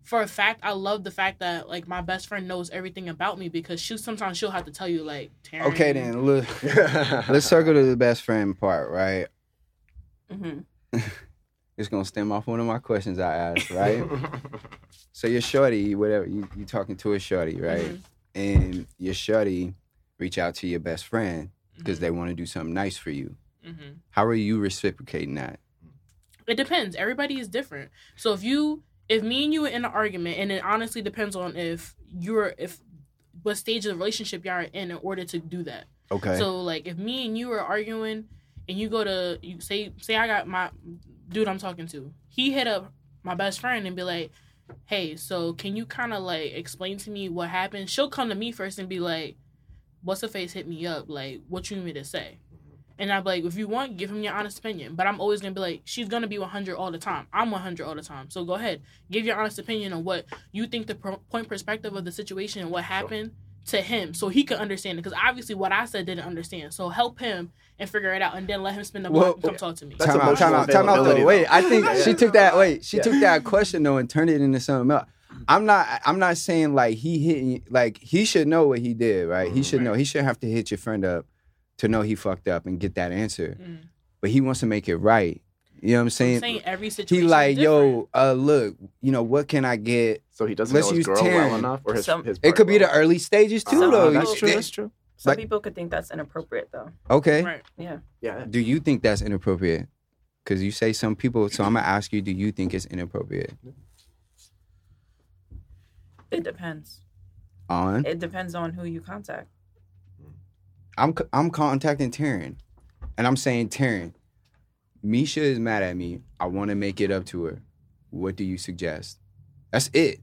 for a fact I love the fact that like my best friend knows everything about me because she sometimes she'll have to tell you like Taryn, Okay, then look, let's circle to the best friend part, right? hmm It's gonna stem off one of my questions I asked, right? so you're shorty, whatever you you talking to a shorty, right? Mhm. And your shorty reach out to your best friend because Mhm. they want to do something nice for you. Mhm. How are you reciprocating that? It depends. Everybody is different. So if you if me and you are in an argument, and it honestly depends on if you're if what stage of the relationship you are in in order to do that. Okay. So like if me and you are arguing and you go to you say say I got my dude I'm talking to. He hit up my best friend and be like, "Hey, so can you kind of like explain to me what happened?" She'll come to me first and be like, "What's the face hit me up? Like, what you need me to say?" And I'm like, if you want, give him your honest opinion. But I'm always gonna be like, she's gonna be 100 all the time. I'm 100 all the time. So go ahead, give your honest opinion on what you think the pro- point perspective of the situation and what happened to him, so he could understand it. Because obviously, what I said didn't understand. So help him and figure it out, and then let him spend the block Well, and come talk to me. That's time out, time emotional out, time out. Though. availability, Wait. I think Yeah. she took that. Wait, she Yeah. took that question though and turned it into something else. I'm not. I'm not saying like he hitting. Like he should know what he did, right? He should know. He shouldn't have to hit your friend up to know he fucked up and get that answer. Mm. But he wants to make it right. You know what I'm I'm saying? saying every he situation. like, yo, uh, look, you know, what can I get? So he doesn't Let's know his use girl well enough, or his, Some- his It could be the early stages too, well. though. Uh, that's You- true. That's true. Some Like- people could think that's inappropriate though. Okay. Right. Yeah. Yeah. Do you think that's inappropriate? Because you say some people. So I'm gonna ask you: Do you think it's inappropriate? It depends. On It depends on who you contact. I'm I'm contacting Taryn, and I'm saying Taryn, Misha is mad at me. I want to make it up to her. What do you suggest? That's it.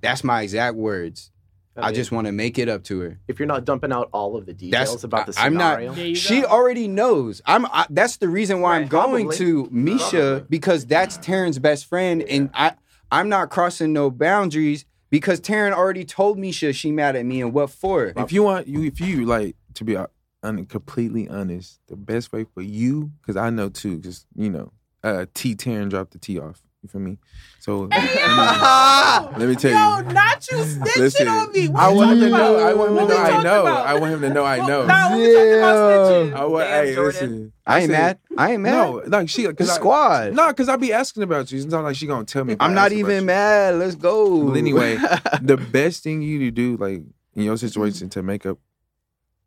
That's my exact words. I, mean, just want to make it up to her. if you're not dumping out all of the details That's about the I- I'm not- scenario, There you She already knows. I'm. I, that's the reason why I'm going probably. to Misha Probably. because that's Taryn's best friend, and I I'm not crossing no boundaries because Taryn already told Misha she mad at me and what for. If you want you, if you like to be un- completely honest, the best way for you, because I know too, because you know, uh, T Taryn dropped the T off. You feel me? So let, me, let me tell Yo, you. not you snitching Listen, on me. What I want him to know. I want him to know. I know. about? I want him to know. I know. Nah, we talking about snitching. I want. Damn, Hey, listen. I ain't mad. I ain't mad. No, like she, the cause I, squad. No, because I be asking about you. It's not like she gonna tell me. I I'm not even mad. Let's go. But anyway, the best thing you to do, like in your situation, to make up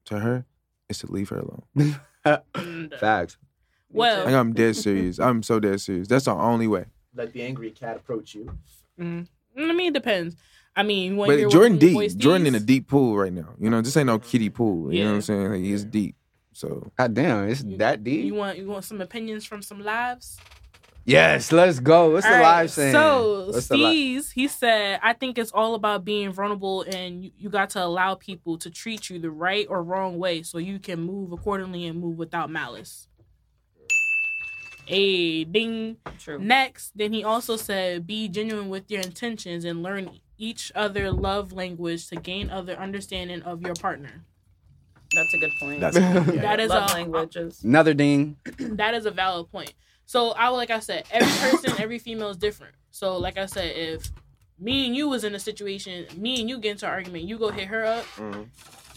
to her, is to leave her alone. Facts. Like Well, I'm dead serious. I'm so dead serious. That's the only way. Let the angry cat approach you. mm, I mean, it depends. I mean, when But you're Jordan deep. Jordan in a deep pool right now. You know, this ain't no kiddie pool. You know what I'm saying? Like, he's deep. So God damn, it's that deep. You want you want some opinions from some lives? Yes, let's go. What's the All right, live saying? So What's the li- Steez, he said, I think it's all about being vulnerable and you, you got to allow people to treat you the right or wrong way so you can move accordingly and move without malice. A ding. True. Next, then he also said, be genuine with your intentions and learn each other love language to gain other understanding of your partner. That's a good point. That's That is Love a languages. Another ding. that is a valid point. So I like I said, every person, every female is different. So like I said, if me and you was in a situation, me and you get into an argument, you go hit her up, Mhm.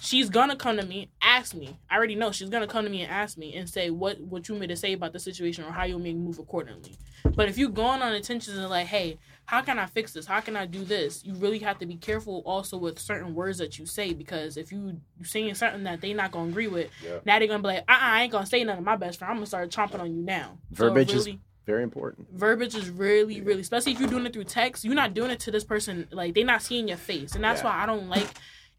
she's gonna come to me, ask me. I already know she's gonna come to me and ask me and say what what you me to say about the situation or how you to move accordingly. But if you going on intentions and like, hey, how can I fix this? How can I do this? You really have to be careful also with certain words that you say because if you you saying something that they not gonna agree with, Yeah. now they're gonna be like, uh, uh I ain't gonna say nothing to my best friend. I'm gonna start chomping on you now. So Verbiage is- very important. verbiage is really, really, especially if you're doing it through text. You're not doing it to this person like they're not seeing your face, and that's Yeah. why I don't like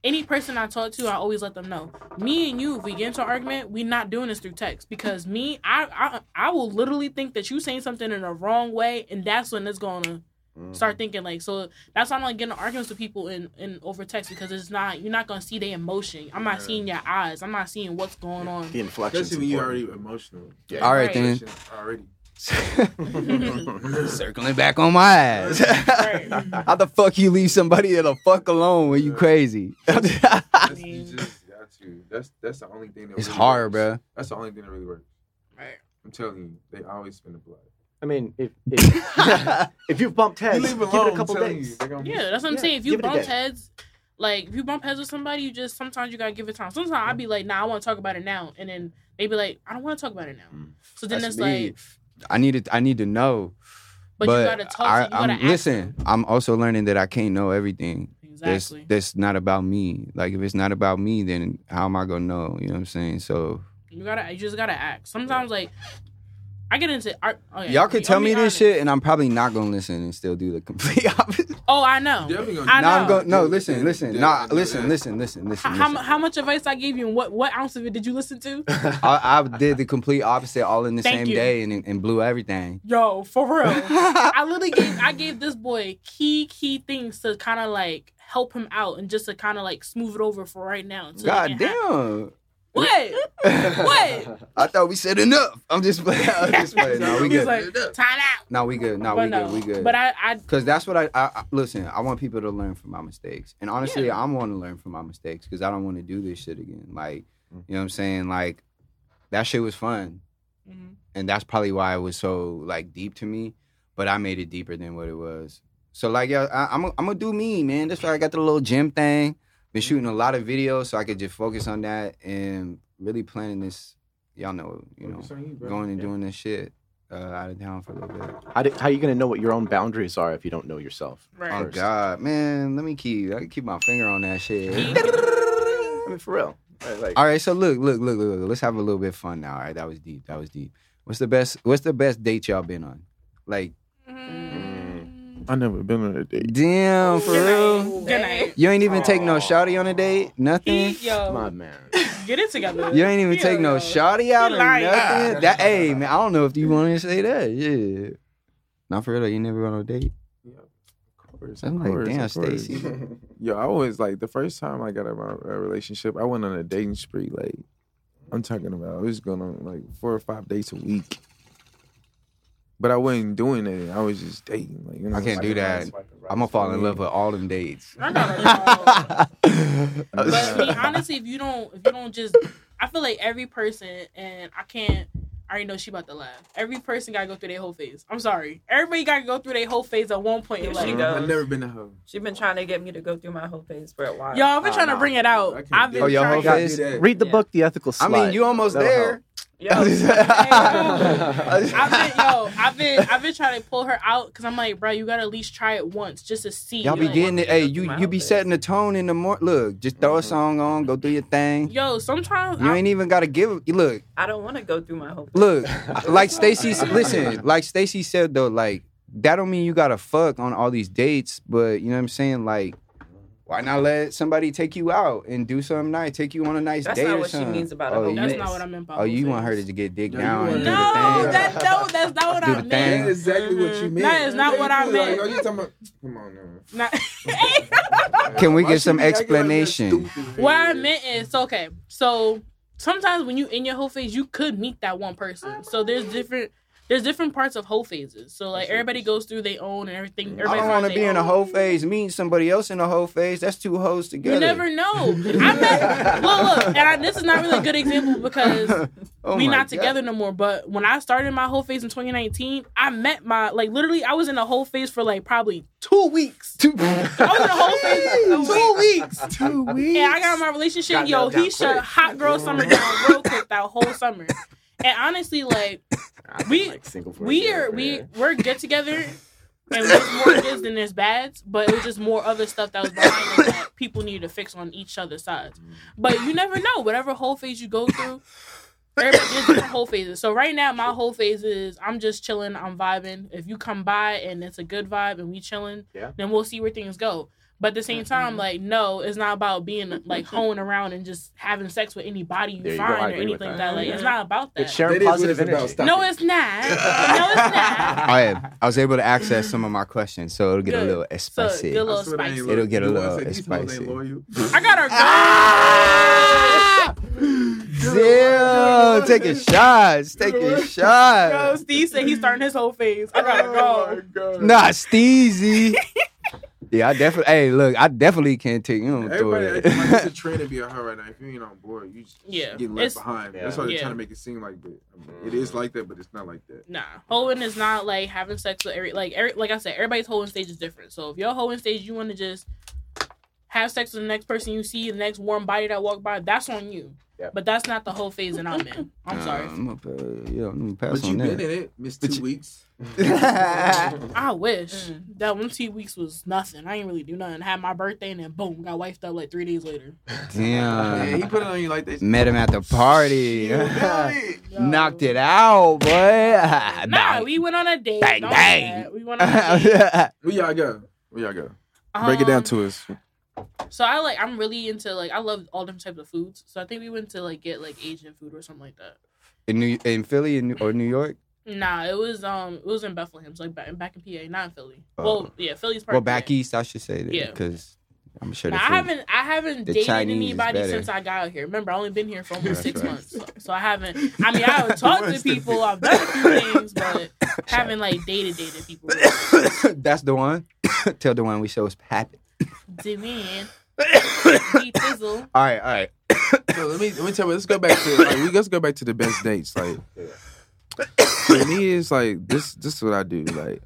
any person I talk to. I always let them know. Me and you, if we get into an argument, we not doing this through text because me, I, I, I will literally think that you saying something in the wrong way, and that's when it's gonna Mm-hmm. start thinking like so that's why I'm not getting arguments with people in, in over text because it's not you're not gonna see their emotion. I'm not seeing your eyes. I'm not seeing what's going on. The inflection. especially when you already emotional. Yeah. All right Right. then. Already. Circling back on my ass. Right. How the fuck you leave somebody the fuck alone when you crazy? That's, you just got to. That's that's the only thing. That it's really hard, works. bro. That's the only thing that really works. Right. I'm telling you, they always spend the blood. I mean, if if, if you've bumped heads, give it a couple days. Yeah, that's what I'm Yeah, saying. If you give it a bump heads, like if you bump heads with somebody, you just sometimes you gotta give it time. Sometimes I'd be like, nah, I want to talk about it now, and then they be like, I don't want to talk about it now. Mm. So then That's it's me. like, I need to. I need to know. but, you gotta talk. I, to, you gotta I'm ask listen. them. I'm also learning that I can't know everything. That's Exactly. that's not about me. Like if it's not about me, then how am I gonna know? You know what I'm saying? So You gotta. You just gotta act. Sometimes like. I get into art. Oh, yeah. y'all can I'll tell oh, me this shit, and I'm probably not gonna listen and still do the complete opposite. Oh, I know. Definitely gonna I do Now know. I'm going. No, listen, listen. Yeah, Nah, listen, listen, listen, listen. How, how, listen. how much advice I gave you and what what ounce of it did you listen to? I, I did the complete opposite all in the Thank same you. day and and blew everything. Yo, for real. I literally gave I gave this boy key key things to kind of like help him out and just to kind of like smooth it over for right now. God he can have- damn. What? What? I thought we said enough. I'm just playing. I'm just playing. No, we He's good. like, time out. no, we good. No, but we no. good. We good. But I, I Cause that's what I, I, I listen. I want people to learn from my mistakes, and honestly, Yeah. I want to learn from my mistakes because I don't want to do this shit again. Like, Mm. you know what I'm saying? Like, that shit was fun, Mhm. and that's probably why it was so like deep to me. But I made it deeper than what it was. So like, yeah, I, I'm, I'm gonna do me, man. That's why I got the little gym thing. Been shooting a lot of videos, so I could just focus on that and really planning this. Y'all know, you know, you, going and Yeah. doing this shit uh, out of town for a little bit. How, do, how are you going to know what your own boundaries are if you don't know yourself? right. Oh First. God, man, let me keep. I can keep my finger on that shit. I mean, for real. Right, Like, all right, so look, look, look, look, look. Let's have a little bit of fun now. All right, that was deep. That was deep. What's the best? What's the best date y'all been on? Like, Mm. I never been on a date. damn, for Good real. night. Good night. You ain't even take no shawty on a date. Nothing. He, yo, my man. get it together. You ain't even Yo, take no yo. shawty out or lying. nothing. That hey man, I don't know if you want to say that. Yeah. Not for real. though, You never went on a date. Of course, I'm of like, course, damn, of course. Stacy. Yo, I always like the first time I got in my uh, relationship, I went on a dating spree. Like, I'm talking about, I was going on like four or five dates a week. But I wasn't doing it. I was just dating. Like, you know, I can't do that. I'm gonna fall in love with all them dates. I gotta know. But I mean, honestly, if you don't, if you don't just, I feel like every person, and I can't. I already know she about to laugh. Every person gotta go through their whole phase. I'm sorry. Everybody gotta go through their whole phase at one point in Here she life. goes. I've never been to her. She's been trying to get me to go through my whole phase for a while. Y'all, I've been Oh, trying to bring it out. I can't I've been Oh, your trying whole to- phase? do that. Read the Yeah. book, The Ethical I mean, you almost That'll there. help. Yo, I've been yo, I've been I've been trying to pull her out because I'm like, bro, you gotta at least try it once just to see. Y'all be like, getting it. Hey, you you be setting the tone in the morning. Look, just throw a mm-hmm. song on, go do your thing. Yo, sometimes You I- ain't even gotta give. it- Look, I don't want to go through my whole. look. Like Stacy, listen. Like Stacy said though, like that don't mean you gotta fuck on all these dates. But you know what I'm saying? Like, why not let somebody take you out and do something nice? Take you on a nice That's date not or what she something. means about a oh, whole you, that's face. not what I meant by. Oh, you whole want her face. to get dick No, down? want and her do to- the No, thing? that no, that's not what Do I the meant. That's exactly what you Mhm. meant. That is not what I Like, meant. oh, you talking about? Come on now. Can we get some be acting like that explanation? stupid, What I meant is okay. So sometimes when you in your whole phase, you could meet that one person. So there's different there's different parts of whole phases. So like everybody goes through their own and everything. Mm. I Everybody don't want to be their in a whole phase. Meeting somebody else in a whole phase. That's two hoes together. You never know. I met well look, and I, this is not really a good example because Oh we not God. together no more. But when I started my whole phase in 2019, I met my like literally I was in a whole phase for like probably two weeks. Two, I was in a whole phase for two weeks. two weeks. And I got my relationship, Got yo, nailed down he shut hot girl summer down real quick that whole summer. And honestly, like Been, We- like, single for we are we we're good together and there's more goods than there's bads, but it was just more other stuff that was behind it that people needed to fix on each other's sides. But you never know. Whatever whole phase you go through, everybody there's different whole phases. So right now, my whole phase is I'm just chilling, I'm vibing. If you come by and it's a good vibe and we chilling, Yeah. then we'll see where things go. But at the same time, like no, it's not about being like hoeing around and just having sex with anybody you you find I or anything that. that. Like Yeah. it's not about that. It's sharing That is what positive it's about. energy. Stop no, it's not. No, it's not. I, am. I was able to access some of my questions, so it'll get a Good. little So, spicy. get a I little swear spicy. loyal. It'll get a little said these hoes spicy. I got her Ah! Damn, taking shots, taking Yo, shots. Steve said he's starting his whole phase. I gotta Oh go. my God. Nah, Steezy. Yeah, I definitely. Hey, look, I definitely can't take you on through Everybody it. acting like it's a trend to be a hoe right now. If you ain't on board, you just Yeah, getting left it's- behind. Yeah. That's why they're Yeah. trying to make it seem like that. I mean, it is like that, but it's not like that. Nah, hoeing is not like having sex with every like every like I said, everybody's hoeing stage is different. So if your hoeing stage, you want to just have sex with the next person you see, the next warm body that walk by, that's on you. Yeah. But that's not the whole phase that I'm in. I'm sorry. Uh, I'm gonna, uh, yeah, I'm pass But on you been in it, missed But two you- weeks. I wish Mm. that one two weeks was nothing. I ain't really do nothing. Had my birthday and then boom, got wifed up like three days later. Yeah, he put it on you like this. Met him at the party. It. Knocked it out, boy. Nah, Bang. we went on a date. Bang, Don't do bang. We went on a date. Where y'all go? Where y'all go? Break it down Um, to us. So I like I'm really into like I love all different types of foods. So I think we went to like get like Asian food or something like that. in New in Philly in New, or New York. Nah, it was um it was in Bethlehem, so like back, back in PA, not in Philly. Oh. well, yeah, Philly's part. Well, back PA. east, I should say that Yeah. because I'm sure. Now, I haven't I haven't dated Chinese anybody since I got out here. Remember, I only been here for almost six right. months, so, so I haven't. I mean, I have talked to people, I've done a few things, but haven't like dated dated people. That's the one. Tell the one we show us happen. Demand, deep fizzle. All right, all right. So let me let me tell you. Let's go back to like, we let's go back to the best dates. Like for me, it's like this. This is what I do. Like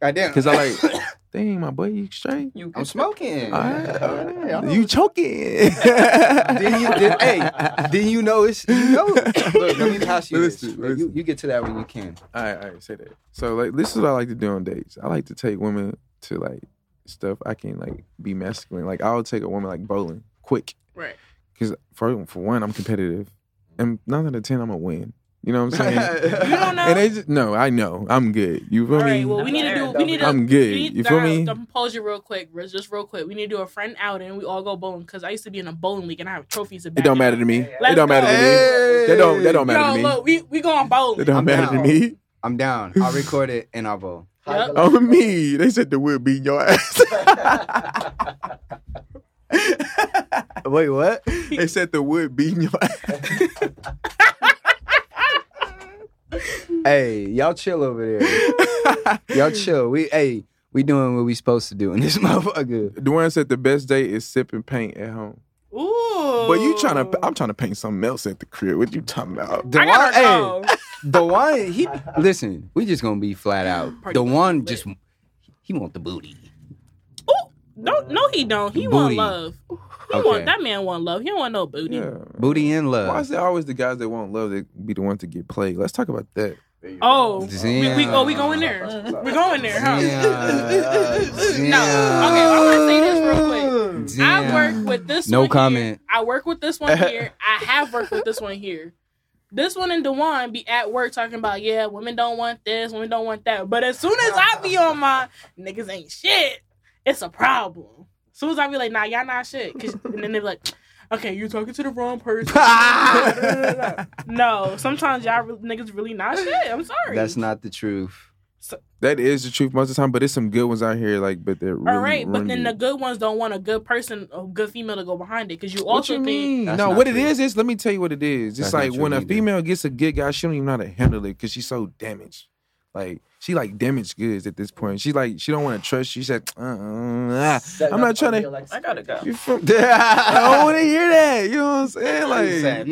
Goddamn. because I like. Dang, my boy, you straight? You I'm smoking. All right, all Yeah, You choking? Didn't you? Did, hey, didn't you know it's you know? Look, let me pass you this. Listen, You, listen. you get to that when you can. All right, all right, say that. So like, this is what I like to do on dates. I like to take women to like stuff I can like be masculine. Like I'll take a woman like bowling, quick, Right. because for for one, I'm competitive, and nine out of ten, I'm gonna win. You know what I'm saying? You don't know. and they just no, I know, I'm good. You feel All me? right. Well, we need to do. We need to. I'm good. need- You feel I- me? I'm gonna pause you real quick, just real quick. We need to do a friend outing. We all go bowling because I used to be in a bowling league and I have trophies. It don't matter to me. Let's it don't matter to me. Hey. That don't that don't matter Yo, to me. look, we we going bowling. It don't I'm matter down. to me. I'm down. I'll record it and I'll vote. Yep. On oh, me. They said the wood beating your ass. Wait, what? they said the wood beating your ass. hey, y'all chill over there. Y'all chill. We hey, we doing what we supposed to do in this motherfucker. Dwayne said the best day is sipping paint at home. Ooh. But you trying to? I'm trying to paint something else at the crib. What you talking about? The I one, gotta hey, go. The one he listen. We just gonna be flat out. Party The one just he want the booty. Ooh, no, no, he don't. He want Booty. love. He Okay. want that man want love. He don't want no booty. Yeah. Booty and love. Why is it always the guys that want love that be the ones to get played? Let's talk about that. Oh, we, we, oh, we going there. We going there, huh? Damn. No. Okay, I'm gonna say this real quick. I work with this No one here. comment. I work with this one here. I have worked with this one here. This one and Dewan be at work talking about, yeah, women don't want this, women don't want that. But as soon as I be on my niggas ain't shit, it's a problem. As soon as I be like, nah, y'all not shit. 'Cause- and then they be like, okay, you're talking to the wrong person. no, sometimes y'all re- niggas really not shit. I'm sorry. That's not the truth. That is the truth most of the time, but there's some good ones out here, like, but they're really All right, but then the good ones don't want a good person, a good female to go behind it, because you What also you think mean? That's No, what it true. is is let me tell you what it is. It's That's like true when a either. female gets a good guy, she don't even know how to handle it because she's so damaged. Like she like damaged goods at this point. She like she don't want to trust you. She said, uh, uh, uh, I'm not trying to. I gotta go. You from, I don't want to hear that. You know what I'm saying? Like,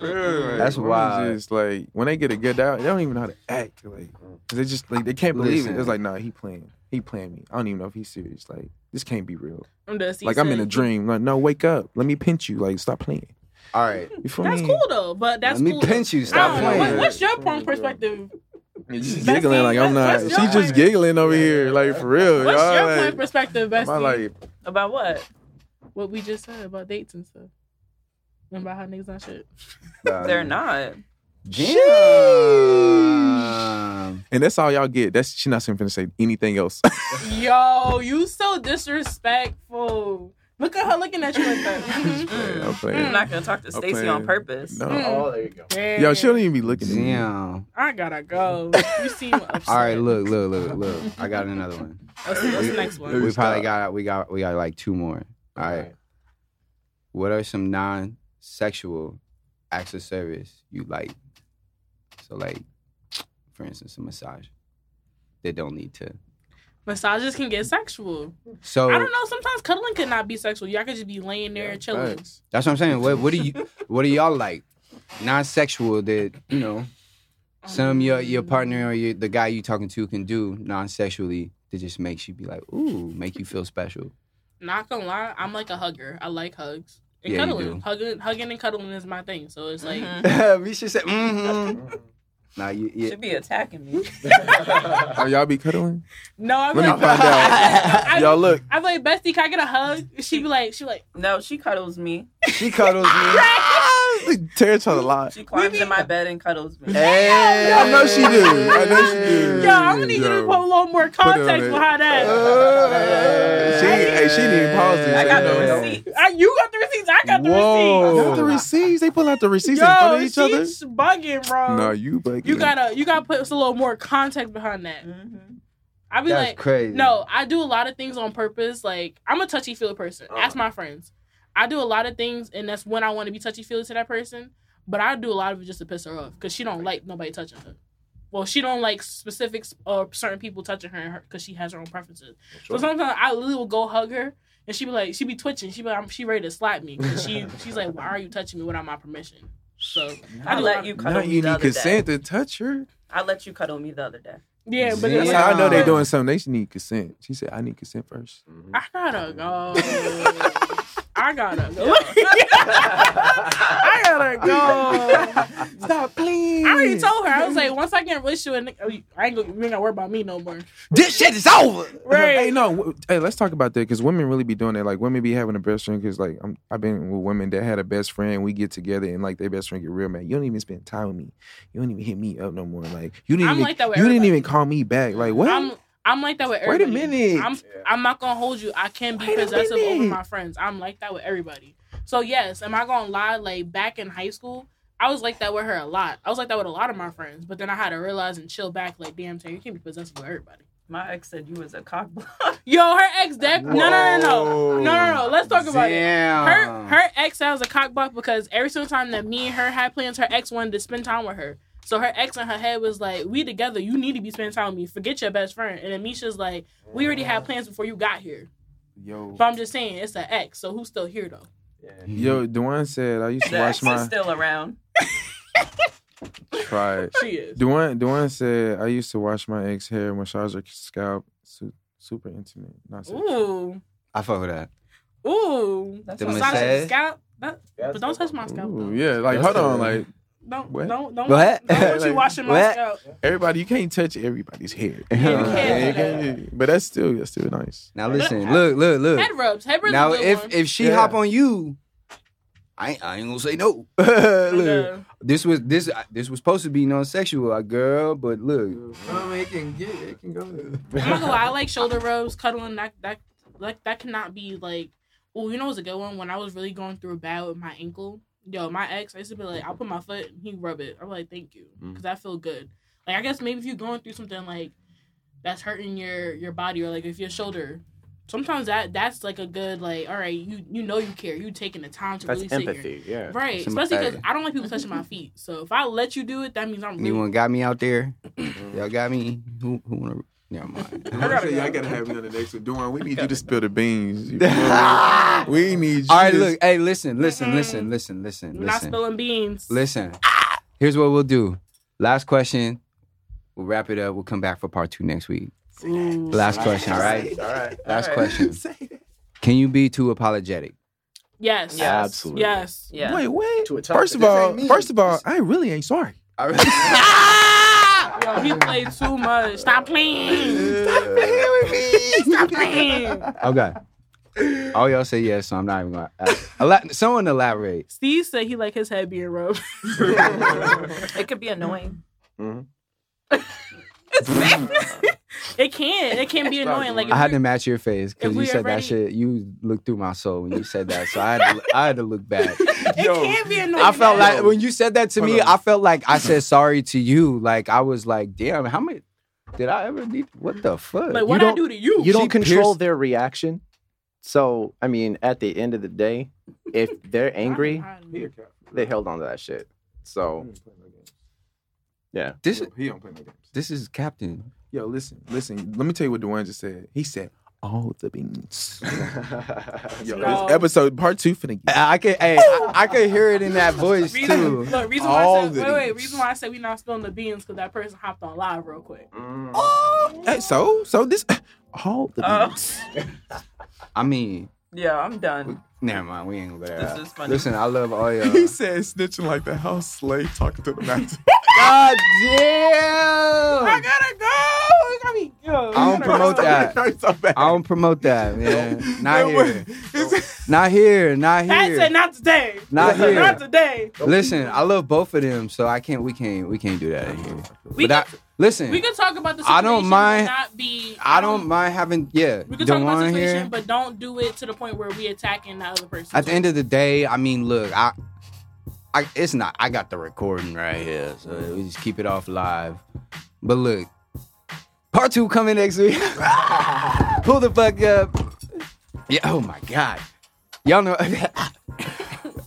That's That's wild. Just like when they get a good out, they don't even know how to act. Like they just like they can't believe Listen. it. It's like, nah, he playing. He playing me. I don't even know if he's serious. Like this can't be real. I'm just- Like I'm in a dream. Like no, wake up. Let me pinch you. Like stop playing. All right. You feel That's me? cool though, but that's Let me cool. pinch you. Stop don't. What- playing. what's your porn perspective? You just giggling like I'm not. what's She just point? giggling over here, like for real. What's y'all, your like, porn perspective, am bestie? like, About what? what we just said about dates and stuff. And about how niggas not shit. They're not. Damn. and that's all y'all get. That's she not even finna say anything else. Yo, you so disrespectful. Look at her looking at you like that. I'm mm-hmm. I'm not gonna talk to Stacy on purpose. No. Mm-hmm. Oh, there you go. Yeah. Yo, she don't even be looking at me. Damn. I gotta go. You seem upset. All right, look, look, look, look. I got another one. What's, what's the next one? We Stop. probably got we got we got like two more. All right. What are some non-sexual acts of service you like? So like, for instance, a massage. They don't need to. Massages can get sexual. So I don't know. Sometimes cuddling could not be sexual. Y'all could just be laying there and chilling. Facts. that's what I'm saying. What what do you what do y'all like? Non-sexual that you know some your your partner or your, the guy you talking to can do non-sexually that just makes you be like, ooh, make you feel special. Not gonna lie, I'm like a hugger. I like hugs. And Yeah, you cuddling. do. Hugging hugging and cuddling is my thing. So it's like Mhm. we should say, mm-hmm. Nah, you, you Should be attacking me. Oh, y'all be cuddling? No, I'm Let me like find out. I, Y'all look. I'm like, Bestie, can I get a hug? She be like, she be like, No, she cuddles me. she cuddles me. Terrence had a lot. She climbs in my bed and cuddles me. Hey, I know she do. I know she do. yo, I'm gonna need you to put a little more context it. behind that. Uh, she, hey, she didn't pause this. I got you the know. receipt. I, you got the receipts. I got the Whoa. Not the receipts. They pull out the receipts receipts. in front of each other. she's bugging, bro. No, you bugging. you gotta, you gotta put a little more context behind that. hmm I be That's like, crazy. No, I do a lot of things on purpose. Like I'm a touchy feely person. Ask my friends. I do a lot of things, and that's when I want to be touchy feely to that person. But I do a lot of it just to piss her off because she don't like nobody touching her. Well, she don't like specifics or certain people touching her because she has her own preferences. So sometimes I literally will go hug her, and she be like, she be twitching. She be like, I'm, she ready to slap me. 'cause she she's like, why are you touching me without my permission? So I do a lot let of- you Now cuddle me you the need other consent day. to touch her. I let you cuddle me the other day. Yeah, but Yeah. That's it's how I know they like- doing something. They should need consent. She said, "I need consent first. I gotta go. I gotta go. I gotta go. Stop please. I already told her. I was like, once I get in a relationship, with oh, I ain't gonna, you ain't gotta worry about me no more. This shit is over. Right? Hey, no. w- Hey, let's talk about that because women really be doing that. Like, women be having a best friend because, like, I'm, I've been with women that had a best friend. We get together and like their best friend get real mad. You don't even spend time with me. You don't even hit me up no more. Like, you didn't I'm even. like that with you didn't even call me back. Like, what? I'm I'm like that with everybody. Wait a minute. I'm I'm not gonna hold you. I can be Wait possessive over my friends. I'm like that with everybody. So yes, am I gonna lie? Like back in high school, I was like that with her a lot. I was like that with a lot of my friends. But then I had to realize and chill back. Like, damn, Tay, you can't be possessive with everybody. My ex said you was a cock block. Yo, her ex deck. No, no, no, no, no, no, no. Let's talk about it. Damn. her her ex sounds a cockblock because every single time that me and her had plans, her ex wanted to spend time with her. So her ex in her head was like, "We together. You need to be spending time with me. Forget your best friend." And then Misha's like, "We already had plans before you got here." Yo, But I'm just saying, it's an ex. So who's still here though? Yeah. Yo, Dewan said I used to The wash my. still around. Try it. She is. Dewan, Dewan said I used to wash my ex hair, massage her scalp, so super intimate. Not sexual. Ooh, I fuck with that. ooh. That's The Massage massage? scalp. That, but don't touch my scalp. Ooh, yeah, like That's hold on, like Don't, What? don't, don't, What? don't want you Like, washing my what? scalp. everybody, you can't touch everybody's hair. Yeah, you can't Yeah, do that. can't- but that's still that's still nice. Now listen, look, look, look. Head rubs. Head rubs. Now is a good if one. if she Yeah. hop on you, I ain't, I ain't gonna say no. look, Yeah. this was this this was supposed to be non-sexual, uh, girl, but look, I mean, it can get, it can go. I'm not gonna lie, I like shoulder rubs, cuddling. That that like that cannot be like. Oh, you know what's a good one? When I was really going through a bad with my ankle, yo, my ex, I used to be like, I'll put my foot, and he rub it. I'm like, thank you, Mm. because I feel good. Like I guess maybe if you're going through something like that's hurting your your body, or like if your shoulder, sometimes that that's like a good like, all right, you you know you care, you taking the time to That's really sit here. empathy. Yeah. Right, Some- especially because. I don't like people touching my feet. So if I let you do it, that means I'm really anyone got me out there? Y'all got me? Who who wanna? Never mind. I gotta y'all gotta have me on the next one. Duane, we need you to spill the beans. You feel we need you. All right, to- look, hey, listen, listen, Mm-mm. listen, listen, listen, We're not spilling beans. listen. Here's what we'll do. Last question. We'll wrap it up. We'll come back for part two next week. Ooh. Last question, all right? All right. Last All right. question. Can you be too apologetic? Yes. Yeah. Absolutely. Yes. Yeah. Wait, wait. To a First of all, first of all, I really ain't sorry. All right. Yo, he played too much. Stop playing. Stop playing with me. Stop playing. okay. All y'all say yes, so I'm not even gonna. Ask. Ela- someone elaborate. Steve said he like his head being rubbed. It could be annoying. Mhm. It's bad. It can. It can be annoying. Like I had to match your face because you said already- that shit. You looked through my soul when you said that, so I had to, I had to look back. it Yo. can be annoying. I felt man. like when you said that to Hold me, on. I felt like I said sorry to you. Like I was like, damn, how many did I ever need? What the fuck? like what I don't- to you. You don't control pierced- their reaction. So, I mean, at the end of the day, if they're angry, they held on to that shit. So, this he don't play no games. this is Captain. Yo, listen, listen. Let me tell you what Dwayne just said. He said all the beans. Yo, No. this episode part two finna get. I I could, hey, I, I could hear it in that voice Reason, too. look, reason why All I said the wait, wait. beans. Reason why I said we not spilling the beans because that person hopped on live real quick. Oh, hey, so, so this all the Oh. beans. I mean, Yeah, I'm done. never mind. We ain't gonna go there. This is funny. Listen, I love all y'all. he said snitching like the house slave talking to the master. God I damn! gotta go. I gotta be, yo, I don't promote that. so. I don't promote that, man. Not That here. Not here. Not Pat here. said not today. Not here. Not today. Listen, I love both of them, so I can't. We can't. We can't do that in here. We but could, I, listen, we can talk about the I don't mind- not be. I don't mind having. Yeah, We could talk about the situation, here. but don't do it to the point where we attacking the other person. At the end of the day, I mean, look, I, I, it's not. I got the recording right here, so we just keep it off live. But look, part two coming next week. Pull the fuck up. Yeah. Oh my god. Y'all know.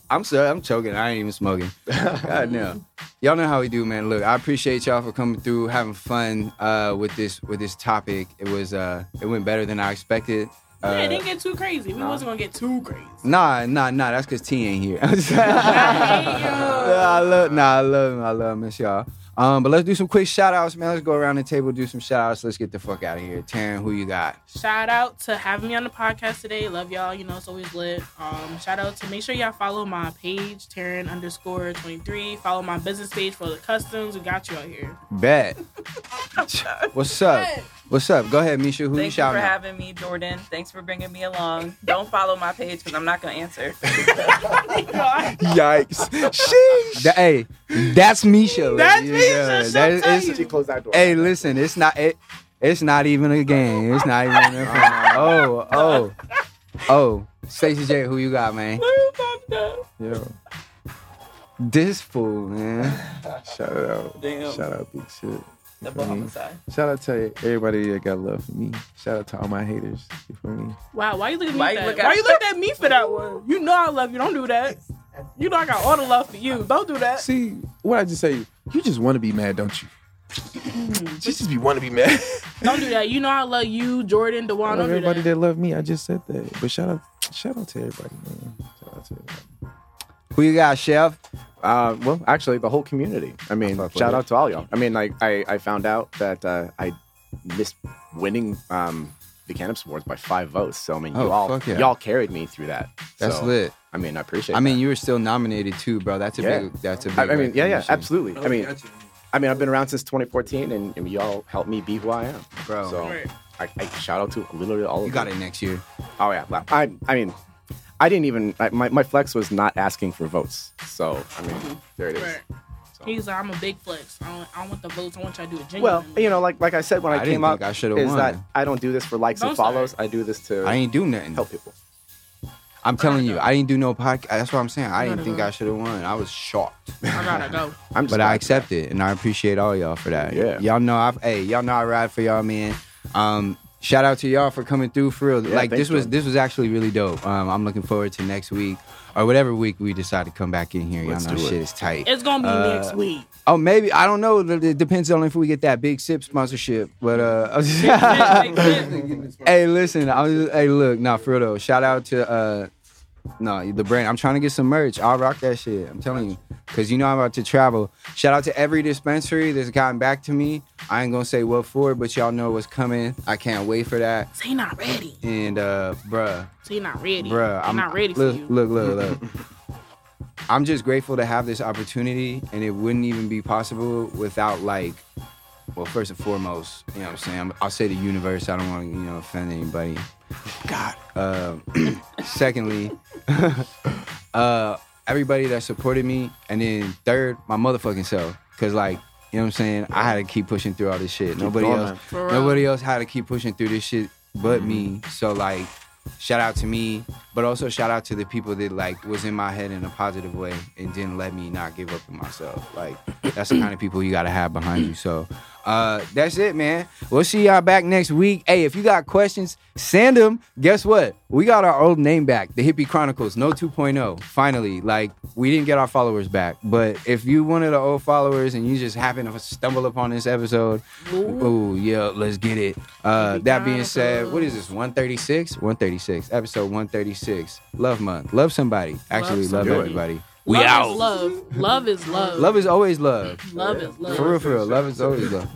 I'm sorry. I'm choking. I ain't even smoking. God no. Y'all know how we do, man. Look, I appreciate y'all for coming through, having fun uh, with this with this topic. It was uh, it went better than I expected. Uh, yeah, it didn't get too crazy. We nah. wasn't gonna get too crazy. Nah, nah, nah. That's because T ain't here. I hate you. I love, nah, I love. I love. Miss y'all. Um, but let's do some quick shout outs, man. Let's go around the table, do some shout outs. Let's get the fuck out of here. Taryn, who you got? Shout out to having me on the podcast today. Love y'all. You know, it's always lit. Um, shout out to make sure y'all follow my page, Taryn underscore 23. Follow my business page for the customs. We got you out here. Bet. What's up? What's up? Go ahead, Misha. Who you Thank you for shouting out? having me, Jordan. Thanks for bringing me along. Don't follow my page because I'm not gonna answer. Yikes. Sheesh. That- hey, that's Misha. That's ladies. Misha, Yeah, that is- it's- she closed that door. Hey, listen, it's not it. It's not even a game. It's not even. A, oh, oh, oh. Stacey J, who you got, man? Yo, This fool, man. shout it out. Damn. Shout out big shit. Double feel me? homicide. Shout out to everybody that got love for me. Shout out to all my haters. You feel me? Wow, why you looking at me Why for you that? look Why you looking at me for that one? You know I love you. Don't do that. You know I got all the love for you. Don't do that. See, what I just say, you just want to be mad, don't you? Mm. just, just be want to be mad. Don't do that. You know I love you, Jordan, I Dewan. love Don't do everybody that. that love me. I just said that. But shout out, shout out to everybody, man. Shout out to everybody. Who you got, Chef? Uh, well, actually, the whole community. I mean, fuck shout out to all y'all. I mean, like, I, I found out that uh, I missed winning um, the Cannabis Awards by five votes. So I mean, Oh, you all fuck yeah. y'all carried me through that. That's So, lit. I mean, I appreciate. It. I mean, that. you were still nominated too, bro. That's a Yeah. big. That's a big. I, I mean, yeah, yeah, recognition. absolutely. I mean, I mean, I've been around since 2014, and, and y'all helped me be who I am. Bro. so I, I shout out to literally all of You got it next year. Oh yeah, Well, I I mean, I didn't even I, my my flex was not asking for votes. So I mean, there it is. Right. He's like, I'm a big flex. I don't, I don't want the votes. I want y'all to do it Well, you know, like like I said when I, I came think up, I should've is won. that I don't do this for likes Don't and start. follows. I do this to I ain't do nothing. help people. I'm telling you. I didn't do no podcast. That's what I'm saying. I didn't think go. I should have won. I was shocked. I gotta go. I'm but I glad- accept it, and I appreciate all y'all for that. Yeah. y'all know I've. Hey, y'all know I ride for y'all, man. Um, shout out to y'all for coming through for real. Yeah, like this was Jordan. this was actually really dope. Um, I'm looking forward to next week or whatever week we decide to come back in here. Y'all Let's know do it. shit is tight. It's gonna be Uh, next week. Oh, maybe I don't know. It it depends on if we get that big sip sponsorship. But uh, hey, listen, I was hey, look, nah, for real though. Shout out to uh, no, the brand. I'm trying to get some merch. I'll rock that shit. I'm telling you, cause you know I'm about to travel. Shout out to every dispensary that's gotten back to me. I ain't gonna say what for, but y'all know what's coming. I can't wait for that. So he not ready. And uh, bruh, So he not ready. bruh, I'm I'm not ready look, for you. Look, look, look. I'm just grateful to have this opportunity, and it wouldn't even be possible without like, well, first and foremost, you know what I'm saying. I'm- I'll say the universe. I don't want to, you know, offend anybody. God. Uh, secondly, uh, everybody that supported me, and then third, my motherfucking self, cause like. You know what I'm saying? I had to keep pushing through all this shit. Nobody going, else, man. For real. nobody else had to keep pushing through this shit but me. So like, shout out to me, but also shout out to the people that like was in my head in a positive way and didn't let me not give up on myself. Like that's the kind of people you gotta have behind you. So uh that's it, man. We'll see y'all back next week. Hey, if you got questions, send them. Guess what? We got our old name back, the Hippy Chronicles, no 2.0. Finally, like we didn't get our followers back, but if you one of the old followers and you just happen to stumble upon this episode, ooh, yeah, let's get it. Uh, that being said, what is this? 136? 136. Episode 136. Love month. Love somebody. Actually, love, somebody. everybody. We love out. Is love. Love is love. Love is always love. Love is love. For real, for real. Love is always love.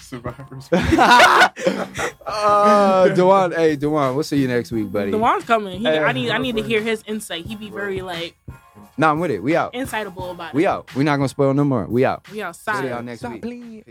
Survivors. Uh, Dewan, hey, Dewan, we'll see you next week, buddy. Dewan's coming. He, Hey. I need I need to hear his insight. He be very like Nah, I'm with it. We out. insightable about We it. We out. we not going to spoil no more. We out. We See outside. y'all next week. Peace.